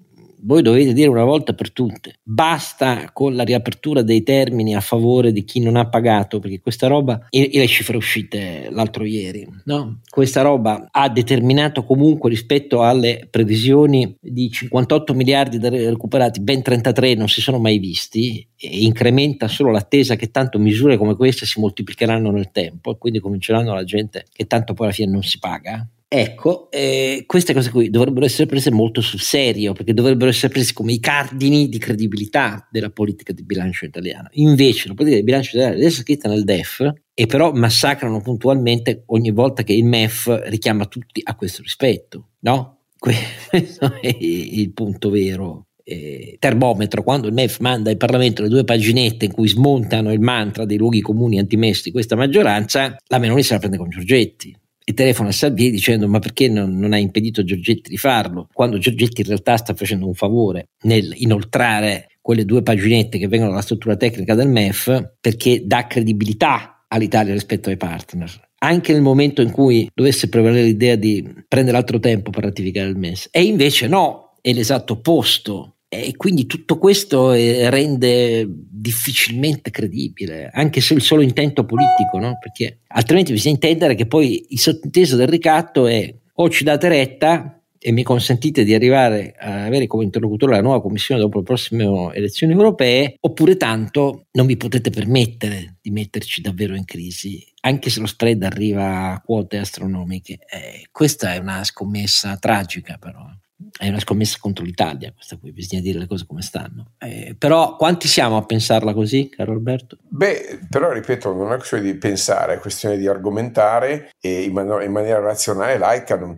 voi dovete dire una volta per tutte, basta con la riapertura dei termini a favore di chi non ha pagato, perché questa roba, e, le cifre uscite l'altro ieri, no? questa roba ha determinato comunque rispetto alle previsioni di 58 miliardi recuperati, ben 33 non si sono mai visti, e incrementa solo l'attesa che tanto misure come queste si moltiplicheranno nel tempo e quindi cominceranno la gente che tanto poi alla fine non si paga Ecco, eh, queste cose qui dovrebbero essere prese molto sul serio, perché dovrebbero essere prese come i cardini di credibilità della politica di bilancio italiana. Invece la politica di bilancio italiana è scritta nel DEF e però massacrano puntualmente ogni volta che il MEF richiama tutti a questo rispetto, no? <laughs> Questo è il punto vero eh, termometro quando il MEF manda in Parlamento le due paginette in cui smontano il mantra dei luoghi comuni antimesti questa maggioranza, la Meloni se la prende con Giorgetti e telefona a Salvini dicendo ma perché non, non ha impedito Giorgetti di farlo, quando Giorgetti in realtà sta facendo un favore nel inoltrare quelle due paginette che vengono dalla struttura tecnica del MEF perché dà credibilità all'Italia rispetto ai partner. Anche nel momento in cui dovesse prevalere l'idea di prendere altro tempo per ratificare il MES. E invece no, è l'esatto opposto e quindi tutto questo eh, rende difficilmente credibile, anche se il solo intento politico, no? perché altrimenti bisogna intendere che poi il sottinteso del ricatto è o ci date retta e mi consentite di arrivare a avere come interlocutore la nuova commissione dopo le prossime elezioni europee, oppure tanto non vi potete permettere di metterci davvero in crisi, anche se lo spread arriva a quote astronomiche. Eh, questa è una scommessa tragica però è una scommessa contro l'Italia, questa qui, bisogna dire le cose come stanno. Eh, però quanti siamo a pensarla così, caro Alberto? Beh, però ripeto, non è questione di pensare, è questione di argomentare e in, man- in maniera razionale, laica, non,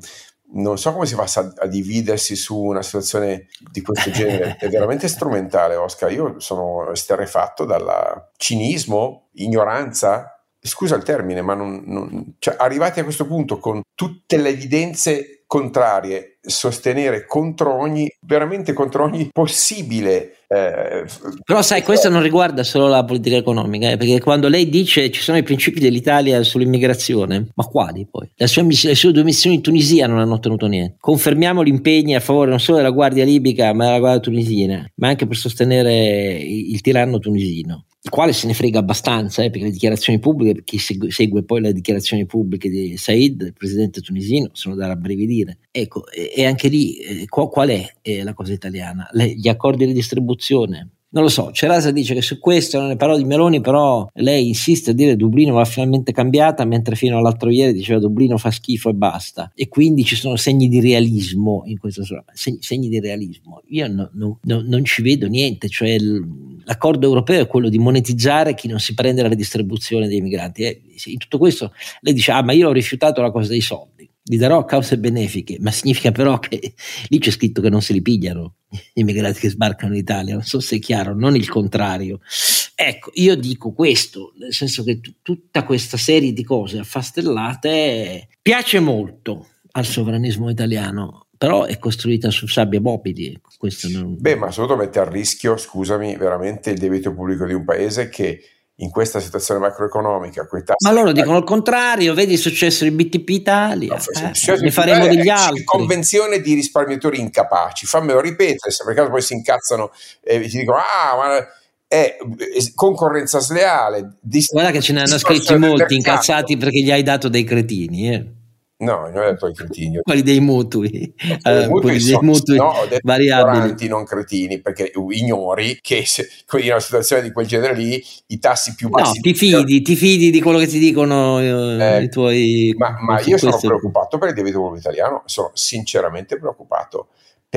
non, so come si faccia a, a dividersi su una situazione di questo genere, è veramente strumentale, Oscar. Io sono esterrefatto dal cinismo, ignoranza, scusa il termine, ma non, non, cioè, arrivati a questo punto con tutte le evidenze contrarie sostenere contro ogni, veramente contro ogni possibile. Eh, Però sai, questo non riguarda solo la politica economica, eh, perché quando lei dice ci sono i principi dell'Italia sull'immigrazione, ma quali poi? Sue, le sue due missioni in Tunisia non hanno ottenuto niente. Confermiamo gli impegni a favore non solo della Guardia libica, ma della Guardia tunisina, ma anche per sostenere il tiranno tunisino il quale se ne frega abbastanza, eh, perché le dichiarazioni pubbliche, chi segue, poi le dichiarazioni pubbliche di Said, il presidente tunisino, sono da rabbrividire. Ecco, e, anche lì eh, qual è eh, la cosa italiana? Le, gli accordi di distribuzione, non lo so, Cerasa dice che su questo non ne parlò di Meloni, però lei insiste a dire Dublino va finalmente cambiata, mentre fino all'altro ieri diceva Dublino fa schifo e basta. E quindi ci sono segni di realismo in questo segni, segni di realismo. Io no, no, no, non ci vedo niente, cioè l'accordo europeo è quello di monetizzare chi non si prende la redistribuzione dei migranti. E in tutto questo lei dice, ah ma io ho rifiutato la cosa dei soldi li darò cause benefiche, ma significa però che <laughs> lì c'è scritto che non se li pigliano gli immigrati che sbarcano in Italia, non so se è chiaro, non il contrario. Ecco, io dico questo, nel senso che t- tutta questa serie di cose affastellate piace molto al sovranismo italiano, però è costruita su sabbia mobili. Non... Beh, ma soprattutto mette a rischio, scusami, veramente il debito pubblico di un paese che in questa situazione macroeconomica. Ma loro dicono il contrario, vedi il successo di BTP Italia, no, eh, ne faremo degli altri. Convenzione di risparmiatori incapaci, fammelo ripetere, se per caso poi si incazzano e ti dicono, ah, ma è concorrenza sleale. Guarda che ce ne hanno scritti molti incazzati perché gli hai dato dei cretini. Eh. No, non ho detto i cretini. Quelli dei mutui, uh, mutui sono, dei mutui no, variabili. non cretini, perché ignori che se, in una situazione di quel genere lì i tassi più bassi... No, ti fidi, ti fidi di quello che ti dicono eh, i tuoi... Ma, ma io sono preoccupato per il debito pubblico italiano, sono sinceramente preoccupato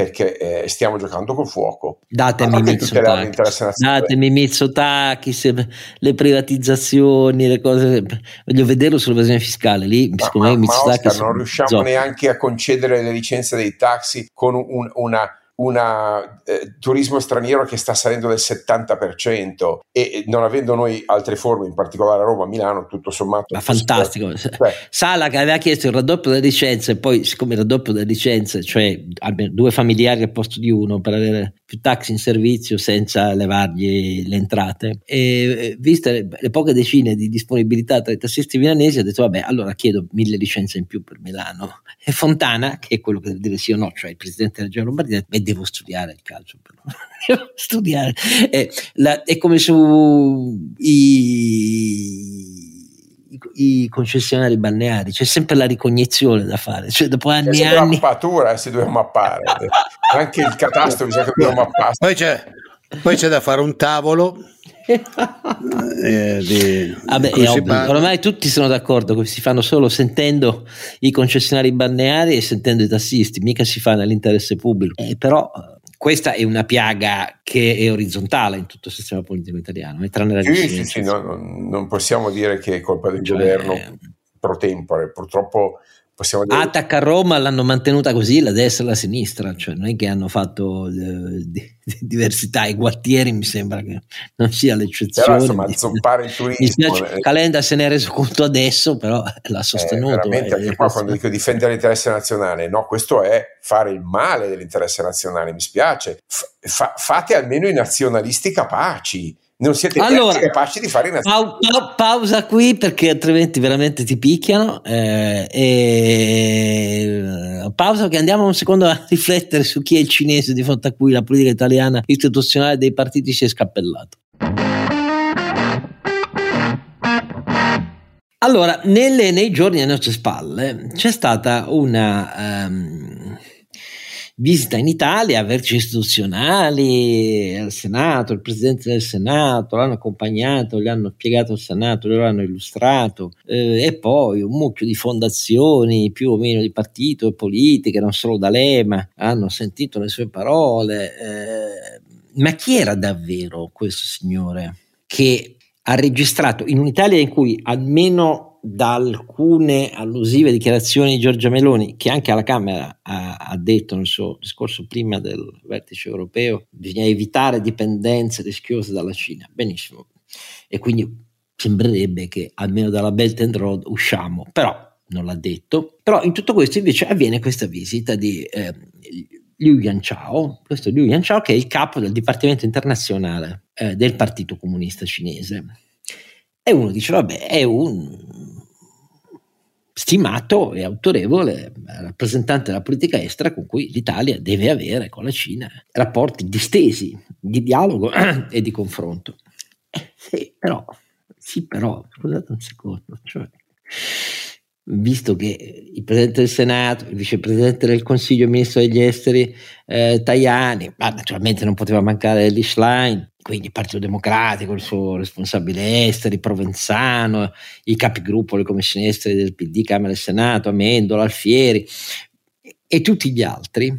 perché eh, stiamo giocando col fuoco. Datemi Mitsotakis, datemi Mitsotakis, le privatizzazioni, le cose, voglio vederlo sull'evasione fiscale, lì ma, secondo ma, me Mitsotakis... non riusciamo zoppo. neanche a concedere le licenze dei taxi con un, una un eh, turismo straniero che sta salendo del 70% e non avendo noi altre forme, in particolare a Roma, a Milano, tutto sommato... Ma fantastico. Cioè. Sala che aveva chiesto il raddoppio delle licenze, poi siccome il raddoppio delle licenze, cioè due familiari al posto di uno per avere più taxi in servizio senza levargli le entrate, e viste le, poche decine di disponibilità tra i tassisti milanesi, ha detto vabbè, allora chiedo mille licenze in più per Milano. E Fontana, che è quello che deve dire sì o no, cioè il presidente della Regione Lombardia, devo studiare il calcio però. <laughs> devo studiare. È, la, è come su i, i, concessionari balneari c'è sempre la ricognizione da fare cioè dopo anni e anni la mappatura eh, si deve mappare anche il catasto bisogna che dobbiamo mappare poi c'è, poi c'è da fare un tavolo eh, di, Vabbè, ormai tutti sono d'accordo che si fanno solo sentendo i concessionari balneari e sentendo i tassisti, mica si fa nell'interesse pubblico. Eh, però questa è una piaga che è orizzontale in tutto il sistema politico italiano, eh, tranne la sì, sì, sì, no, non possiamo dire che è colpa del cioè, governo pro tempore, purtroppo possiamo dire... Attac a Roma l'hanno mantenuta così la destra e la sinistra, cioè non è che hanno fatto eh, di, di diversità, i Guattieri mi sembra che non sia l'eccezione. Però insomma, zoppare il turismo... Eh. Calenda se ne è reso conto adesso, però l'ha sostenuto. Eh, veramente, eh, anche qua quando dico difendere l'interesse nazionale, no, questo è fare il male dell'interesse nazionale, mi spiace. F- fate almeno i nazionalisti capaci non siete allora, capaci di fare innanzitutto. Pa- pausa qui perché altrimenti veramente ti picchiano. Eh, e... Pausa che andiamo un secondo a riflettere su chi è il cinese di fronte a cui la politica italiana istituzionale dei partiti si è scappellato. Allora, nelle, nei giorni alle nostre spalle c'è stata una um, visita in Italia, vertici istituzionali, al Senato, il Presidente del Senato, l'hanno accompagnato, gli hanno spiegato il Senato, loro hanno illustrato, eh, e poi un mucchio di fondazioni più o meno di partito e politiche, non solo D'Alema, hanno sentito le sue parole. Eh, ma chi era davvero questo signore che ha registrato in un'Italia in cui almeno da alcune allusive dichiarazioni di Giorgia Meloni, che anche alla Camera ha, ha, detto nel suo discorso prima del vertice europeo, bisogna evitare dipendenze rischiose dalla Cina. Benissimo. E quindi sembrerebbe che almeno dalla Belt and Road usciamo. Però non l'ha detto, però in tutto questo invece avviene questa visita di eh, Liu Yanchao, questo Liu Yanchao che è il capo del Dipartimento internazionale eh, del Partito Comunista Cinese. E uno dice, vabbè, è un stimato e autorevole rappresentante della politica estera con cui l'Italia deve avere con la Cina rapporti distesi di dialogo <clears throat> e di confronto. Eh, sì, però, sì, però, scusate un secondo, cioè, visto che il Presidente del Senato, il Vicepresidente del Consiglio, il Ministro degli Esteri eh, Tajani, ma naturalmente non poteva mancare Lee Schlein, quindi il Partito Democratico, il suo responsabile esteri, Provenzano, i capigruppo, le commissioni esteri del PD, Camera e Senato, Amendola, Alfieri e tutti gli altri,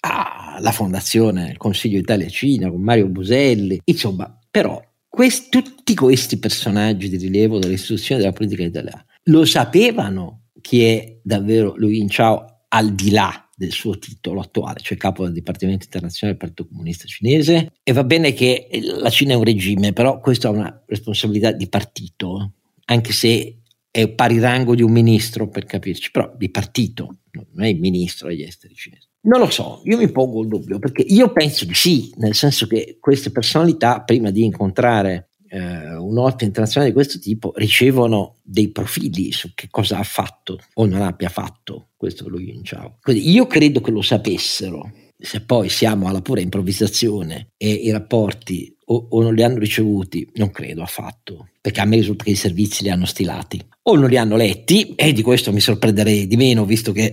ah, la Fondazione, il Consiglio Italia-Cina con Mario Buselli, insomma, però questi, tutti questi personaggi di rilievo dell'istituzione della politica italiana lo sapevano chi è davvero Lu Yinchao al di là del suo titolo attuale, cioè capo del Dipartimento internazionale del Partito Comunista Cinese. E va bene che la Cina è un regime, però questa è una responsabilità di partito, anche se è pari rango di un ministro, per capirci, però di partito, non è il ministro degli esteri cinesi. Non lo so, io mi pongo il dubbio, perché io penso di sì, nel senso che queste personalità, prima di incontrare eh, un'opera internazionale di questo tipo ricevono dei profili su che cosa ha fatto o non abbia fatto questo Lu Yunchao. Quindi io credo che lo sapessero. Se poi siamo alla pura improvvisazione e i rapporti o, o non li hanno ricevuti, non credo affatto, perché a me risulta che i servizi li hanno stilati o non li hanno letti e di questo mi sorprenderei di meno visto che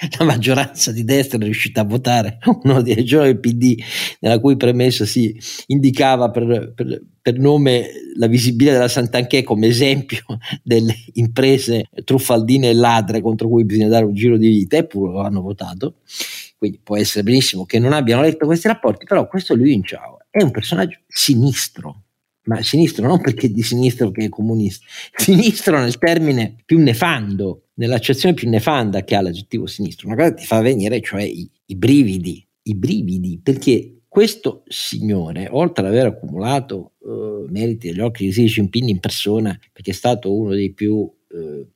<laughs> la maggioranza di destra è riuscita a votare <laughs> uno dei regione del PD nella cui premessa si indicava per, per, per nome la visibilità della Sant'Anché come esempio <laughs> delle imprese truffaldine e ladre contro cui bisogna dare un giro di vita, eppure lo hanno votato. Quindi può essere benissimo che non abbiano letto questi rapporti, però questo Lui Inciao è un personaggio sinistro, ma sinistro non perché di sinistro che è comunista, sinistro nel termine più nefando, nell'accezione più nefanda che ha l'aggettivo sinistro, una cosa ti fa venire cioè i, i brividi, i brividi, perché questo signore, oltre ad aver accumulato uh, meriti agli occhi di Xi Jinping in persona, perché è stato uno dei più uh,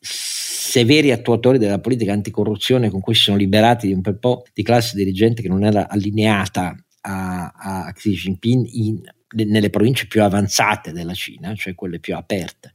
severi attuatori della politica anticorruzione con cui si sono liberati di un bel po' di classe dirigente che non era allineata a, a Xi Jinping in nelle province più avanzate della Cina, cioè quelle più aperte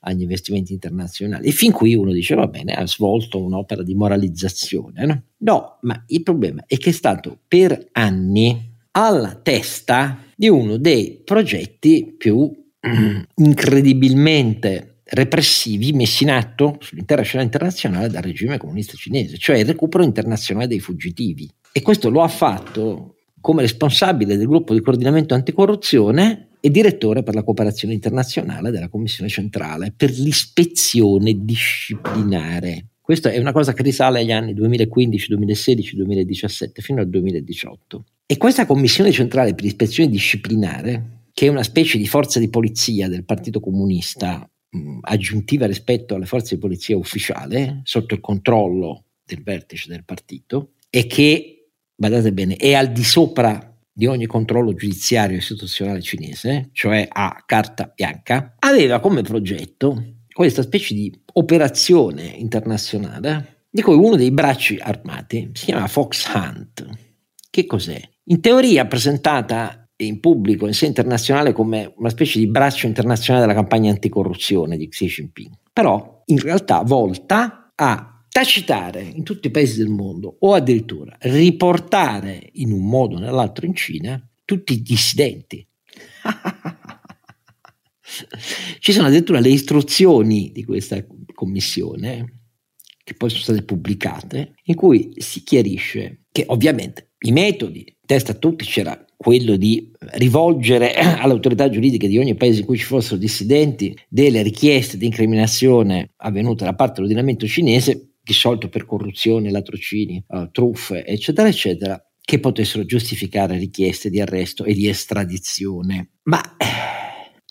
agli investimenti internazionali. E fin qui uno dice, va bene, ha svolto un'opera di moralizzazione. No, no ma il problema è che è stato per anni alla testa di uno dei progetti più <clears throat> incredibilmente repressivi messi in atto sull'intera scena internazionale dal regime comunista cinese, cioè il recupero internazionale dei fuggitivi. E questo lo ha fatto come responsabile del gruppo di coordinamento anticorruzione e direttore per la cooperazione internazionale della Commissione centrale per l'ispezione disciplinare. Questa è una cosa che risale agli anni 2015, 2016, 2017 fino al 2018. E questa Commissione centrale per l'ispezione disciplinare, che è una specie di forza di polizia del Partito Comunista mh, aggiuntiva rispetto alle forze di polizia ufficiale, sotto il controllo del vertice del partito, e che badate bene, è al di sopra di ogni controllo giudiziario istituzionale cinese, cioè a carta bianca, aveva come progetto questa specie di operazione internazionale di cui uno dei bracci armati si chiama Fox Hunt. Che cos'è? In teoria presentata in pubblico in sé internazionale come una specie di braccio internazionale della campagna anticorruzione di Xi Jinping, però in realtà volta a tacitare in tutti i paesi del mondo o addirittura riportare in un modo o nell'altro in Cina tutti i dissidenti. <laughs> Ci sono addirittura le istruzioni di questa commissione che poi sono state pubblicate, in cui si chiarisce che ovviamente i metodi, testa a tutti c'era quello di rivolgere <clears throat> all'autorità giuridica di ogni paese in cui ci fossero dissidenti delle richieste di incriminazione avvenute da parte dell'ordinamento cinese di solito per corruzione, latrocini, uh, truffe, eccetera, eccetera, che potessero giustificare richieste di arresto e di estradizione. Ma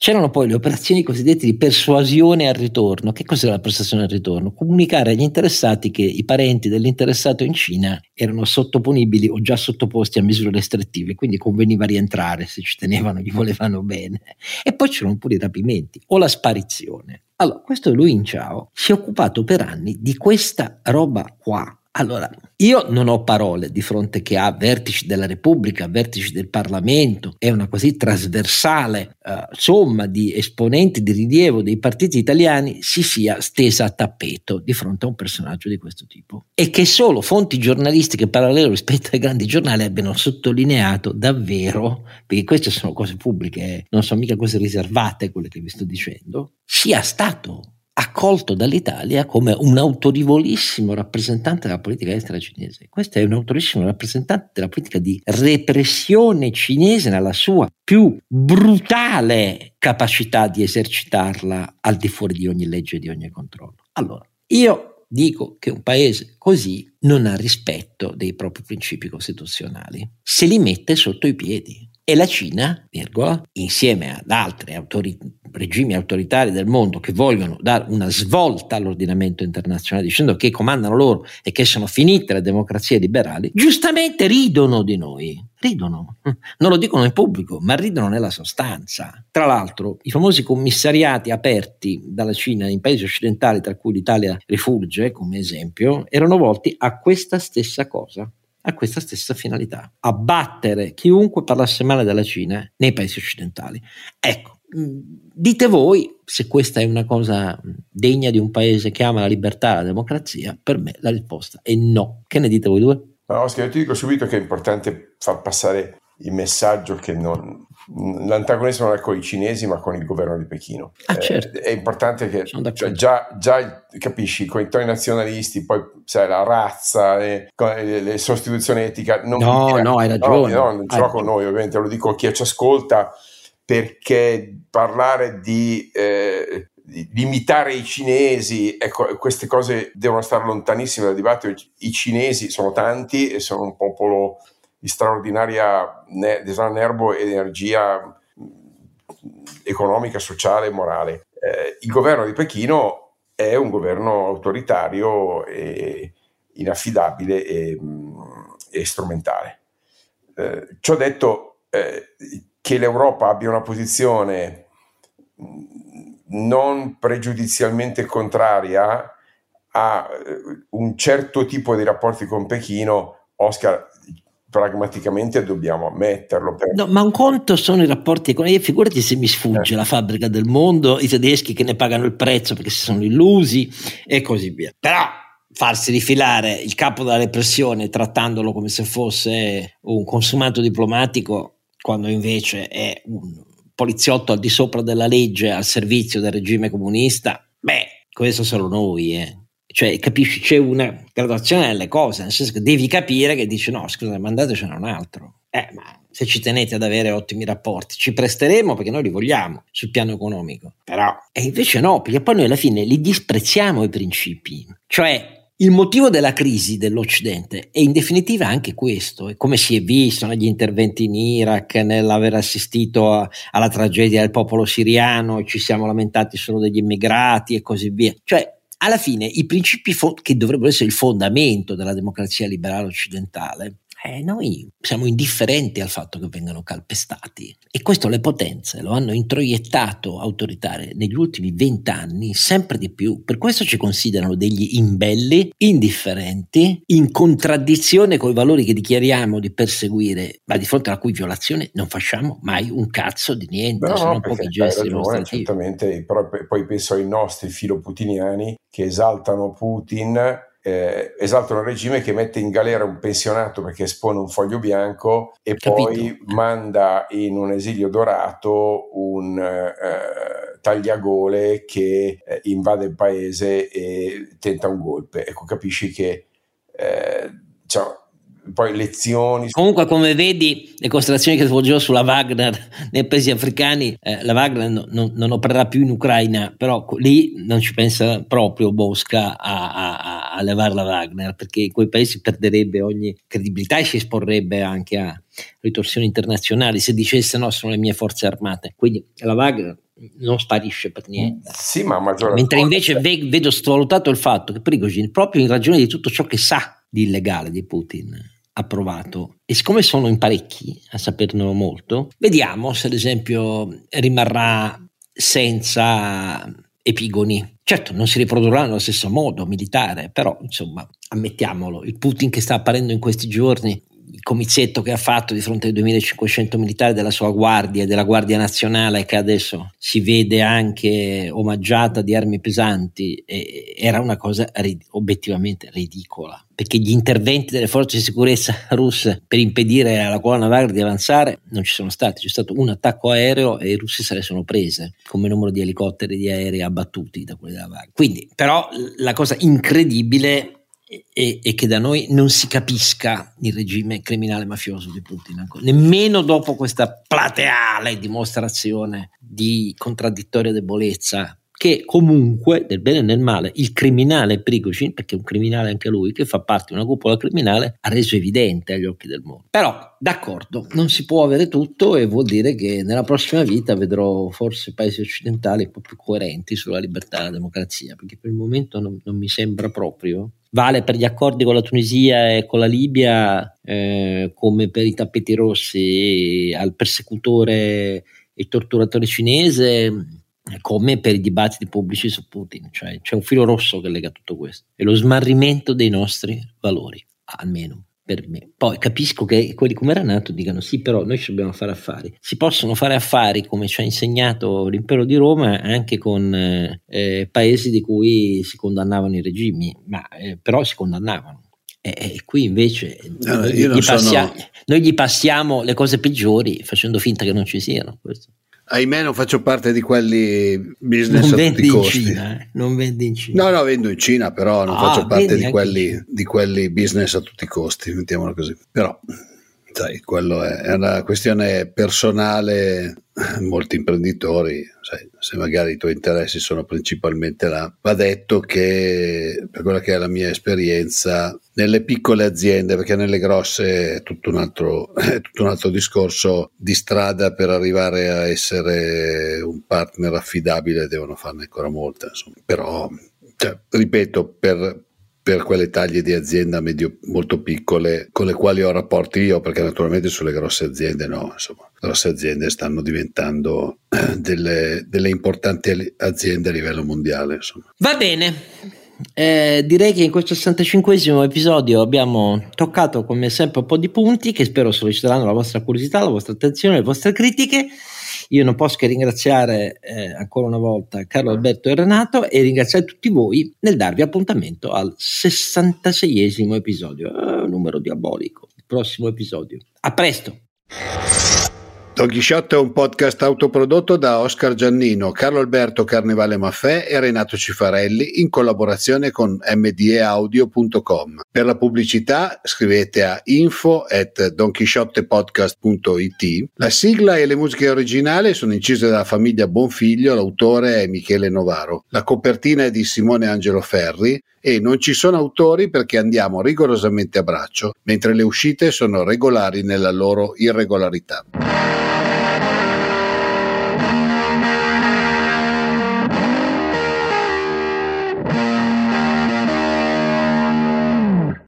C'erano poi le operazioni cosiddette di persuasione al ritorno. Che cos'era la persuasione al ritorno? Comunicare agli interessati che i parenti dell'interessato in Cina erano sottoponibili o già sottoposti a misure restrittive, quindi conveniva rientrare se ci tenevano, gli volevano bene. E poi c'erano pure i rapimenti o la sparizione. Allora, questo Lui in Ciao si è occupato per anni di questa roba qua allora, io non ho parole di fronte che a vertici della Repubblica, vertici del Parlamento e una così trasversale eh, somma di esponenti di rilievo dei partiti italiani si sia stesa a tappeto di fronte a un personaggio di questo tipo. E che solo fonti giornalistiche parallele rispetto ai grandi giornali abbiano sottolineato davvero, perché queste sono cose pubbliche, eh, non sono mica cose riservate quelle che vi sto dicendo, sia stato accolto dall'Italia come un autorevolissimo rappresentante della politica estera cinese. Questo è un autorevolissimo rappresentante della politica di repressione cinese nella sua più brutale capacità di esercitarla al di fuori di ogni legge e di ogni controllo. Allora, io dico che un paese così non ha rispetto dei propri principi costituzionali, se li mette sotto i piedi. E la Cina, virgola, insieme ad altri autori, regimi autoritari del mondo che vogliono dare una svolta all'ordinamento internazionale dicendo che comandano loro e che sono finite le democrazie liberali, giustamente ridono di noi. Ridono, non lo dicono in pubblico, ma ridono nella sostanza. Tra l'altro, i famosi commissariati aperti dalla Cina in paesi occidentali, tra cui l'Italia rifugge come esempio, erano volti a questa stessa cosa a questa stessa finalità, abbattere chiunque parlasse male della Cina nei paesi occidentali. Ecco, mm, dite voi se questa è una cosa degna di un paese che ama la libertà e la democrazia, per me la risposta è no. Che ne dite voi due? Oscar, io ti dico subito che è importante far passare il messaggio che non, l'antagonismo non è con i cinesi ma con il governo di Pechino. Ah, certo. eh, è importante che cioè, già, già, capisci con i toni nazionalisti, poi sai, la razza, le, le sostituzioni etica. Non no, dire, no, hai ragione. No, no non ce l'ho con noi, ovviamente, lo dico a chi ci ascolta perché parlare di, eh, di imitare i cinesi, ecco, queste cose devono stare lontanissime dal dibattito. I cinesi sono tanti e sono un popolo di straordinaria nervo ed energia economica, sociale e morale. Eh, il governo di Pechino è un governo autoritario e inaffidabile e, e strumentale. Eh, ciò detto, eh, che l'Europa abbia una posizione non pregiudizialmente contraria a eh, un certo tipo di rapporti con Pechino, Oscar pragmaticamente dobbiamo ammetterlo. Per... No, ma un conto sono i rapporti economici, figurati se mi sfugge eh. la fabbrica del mondo, i tedeschi che ne pagano il prezzo perché si sono illusi e così via. Però farsi rifilare il capo della repressione trattandolo come se fosse un consumato diplomatico, quando invece è un poliziotto al di sopra della legge al servizio del regime comunista, beh, questo solo noi, eh. Cioè, capisci, c'è una graduazione delle cose, nel senso che devi capire che dici no, scusa, mandatecene un altro. Eh, ma se ci tenete ad avere ottimi rapporti, ci presteremo perché noi li vogliamo sul piano economico. Però, e invece no, perché poi noi alla fine li disprezziamo i principi. Cioè, il motivo della crisi dell'Occidente è in definitiva anche questo, e come si è visto negli interventi in Iraq, nell'aver assistito a, alla tragedia del popolo siriano, ci siamo lamentati solo degli immigrati e così via. Cioè, alla fine i principi fo- che dovrebbero essere il fondamento della democrazia liberale occidentale eh, noi siamo indifferenti al fatto che vengano calpestati e questo le potenze lo hanno introiettato autoritarie negli ultimi vent'anni sempre di più. Per questo ci considerano degli imbelli, indifferenti, in contraddizione con i valori che dichiariamo di perseguire, ma di fronte alla cui violazione non facciamo mai un cazzo di niente, no, sono no, pochi gesti ragione, certamente, però poi penso ai nostri filoputiniani che esaltano Putin eh, esaltano un regime che mette in galera un pensionato perché espone un foglio bianco e Capito. poi manda in un esilio dorato un eh, tagliagole che eh, invade il paese e tenta un golpe. Ecco, capisci che eh, diciamo, poi lezioni. Comunque, come vedi, le constellazioni che svolgerò sulla Wagner nei paesi africani, eh, la Wagner no, no, non opererà più in Ucraina, però lì non ci pensa proprio Bosca a, a, a levare la Wagner perché in quei paesi perderebbe ogni credibilità e si esporrebbe anche a ritorsioni internazionali se dicesse no sono le mie forze armate quindi la Wagner non sparisce per niente sì, ma mentre invece ve- vedo svalutato il fatto che Prigozhin proprio in ragione di tutto ciò che sa di illegale di Putin approvato e siccome sono in parecchi a saperne molto vediamo se ad esempio rimarrà senza epigoni. Certo, non si riprodurrà nello stesso modo militare, però insomma, ammettiamolo, il Putin che sta apparendo in questi giorni il comizietto che ha fatto di fronte ai 2500 militari della sua guardia e della Guardia Nazionale che adesso si vede anche omaggiata di armi pesanti era una cosa rid- obiettivamente ridicola perché gli interventi delle forze di sicurezza <laughs> russe per impedire alla colonna Wagner di avanzare non ci sono stati, c'è stato un attacco aereo e i russi se le sono prese come numero di elicotteri e di aerei abbattuti da quelli della Wagner. Quindi però la cosa incredibile e, e, che da noi non si capisca il regime criminale mafioso di Putin, nemmeno dopo questa plateale dimostrazione di contraddittoria debolezza che comunque, nel bene e nel male, il criminale Prigozhin, perché è un criminale anche lui, che fa parte di una cupola criminale, ha reso evidente agli occhi del mondo. Però, d'accordo, non si può avere tutto e vuol dire che nella prossima vita vedrò forse paesi occidentali un po' più coerenti sulla libertà e la democrazia, perché per il momento non, non mi sembra proprio vale per gli accordi con la Tunisia e con la Libia eh, come per i tappeti rossi al persecutore e torturatore cinese come per i dibattiti pubblici su Putin, cioè c'è un filo rosso che lega tutto questo, è lo smarrimento dei nostri valori, almeno per me. Poi capisco che quelli come Renato dicano sì, però noi ci dobbiamo fare affari. Si possono fare affari, come ci ha insegnato l'impero di Roma, anche con eh, paesi di cui si condannavano i regimi, ma eh, però si condannavano. E, qui invece no, noi, gli passiamo, sono... noi, gli passiamo, le cose peggiori facendo finta che non ci siano. Questo. Ahimè, non faccio parte di quelli business non a tutti i costi. Cina, eh? Non vendi in Cina. No, no, vendo in Cina, però non ah, faccio parte di quelli, di quelli business a tutti i costi, mettiamolo così. Però sai, quello è, è una questione personale. Molti imprenditori, sai, se magari i tuoi interessi sono principalmente là, va detto che per quella che è la mia esperienza nelle piccole aziende, perché nelle grosse è tutto un altro, <laughs> tutto un altro discorso di strada per arrivare a essere un partner affidabile, devono farne ancora molta. Insomma. Però, cioè, ripeto, per, per quelle taglie di azienda medio, molto piccole con le quali ho rapporti io, perché naturalmente sulle grosse aziende no, insomma, le grosse aziende stanno diventando eh, delle, delle importanti aziende a livello mondiale. Insomma. Va bene. Eh, direi che in questo 65 episodio abbiamo toccato come sempre un po' di punti che spero solleciteranno la vostra curiosità, la vostra attenzione, le vostre critiche. Io non posso che ringraziare eh, ancora una volta Carlo Alberto e Renato e ringraziare tutti voi nel darvi appuntamento al 66esimo episodio. Eh, numero diabolico. Il prossimo episodio. A presto! Don Chisciotte è un podcast autoprodotto da Oscar Giannino, Carlo Alberto Carnevale Maffè e Renato Cifarelli in collaborazione con mdeaudio.com. Per la pubblicità scrivete a info at donchisciottepodcast.it. La sigla e le musiche originali sono incise dalla famiglia Bonfiglio, l'autore è Michele Novaro. La copertina è di Simone Angelo Ferri e non ci sono autori perché andiamo rigorosamente a braccio, mentre le uscite sono regolari nella loro irregolarità.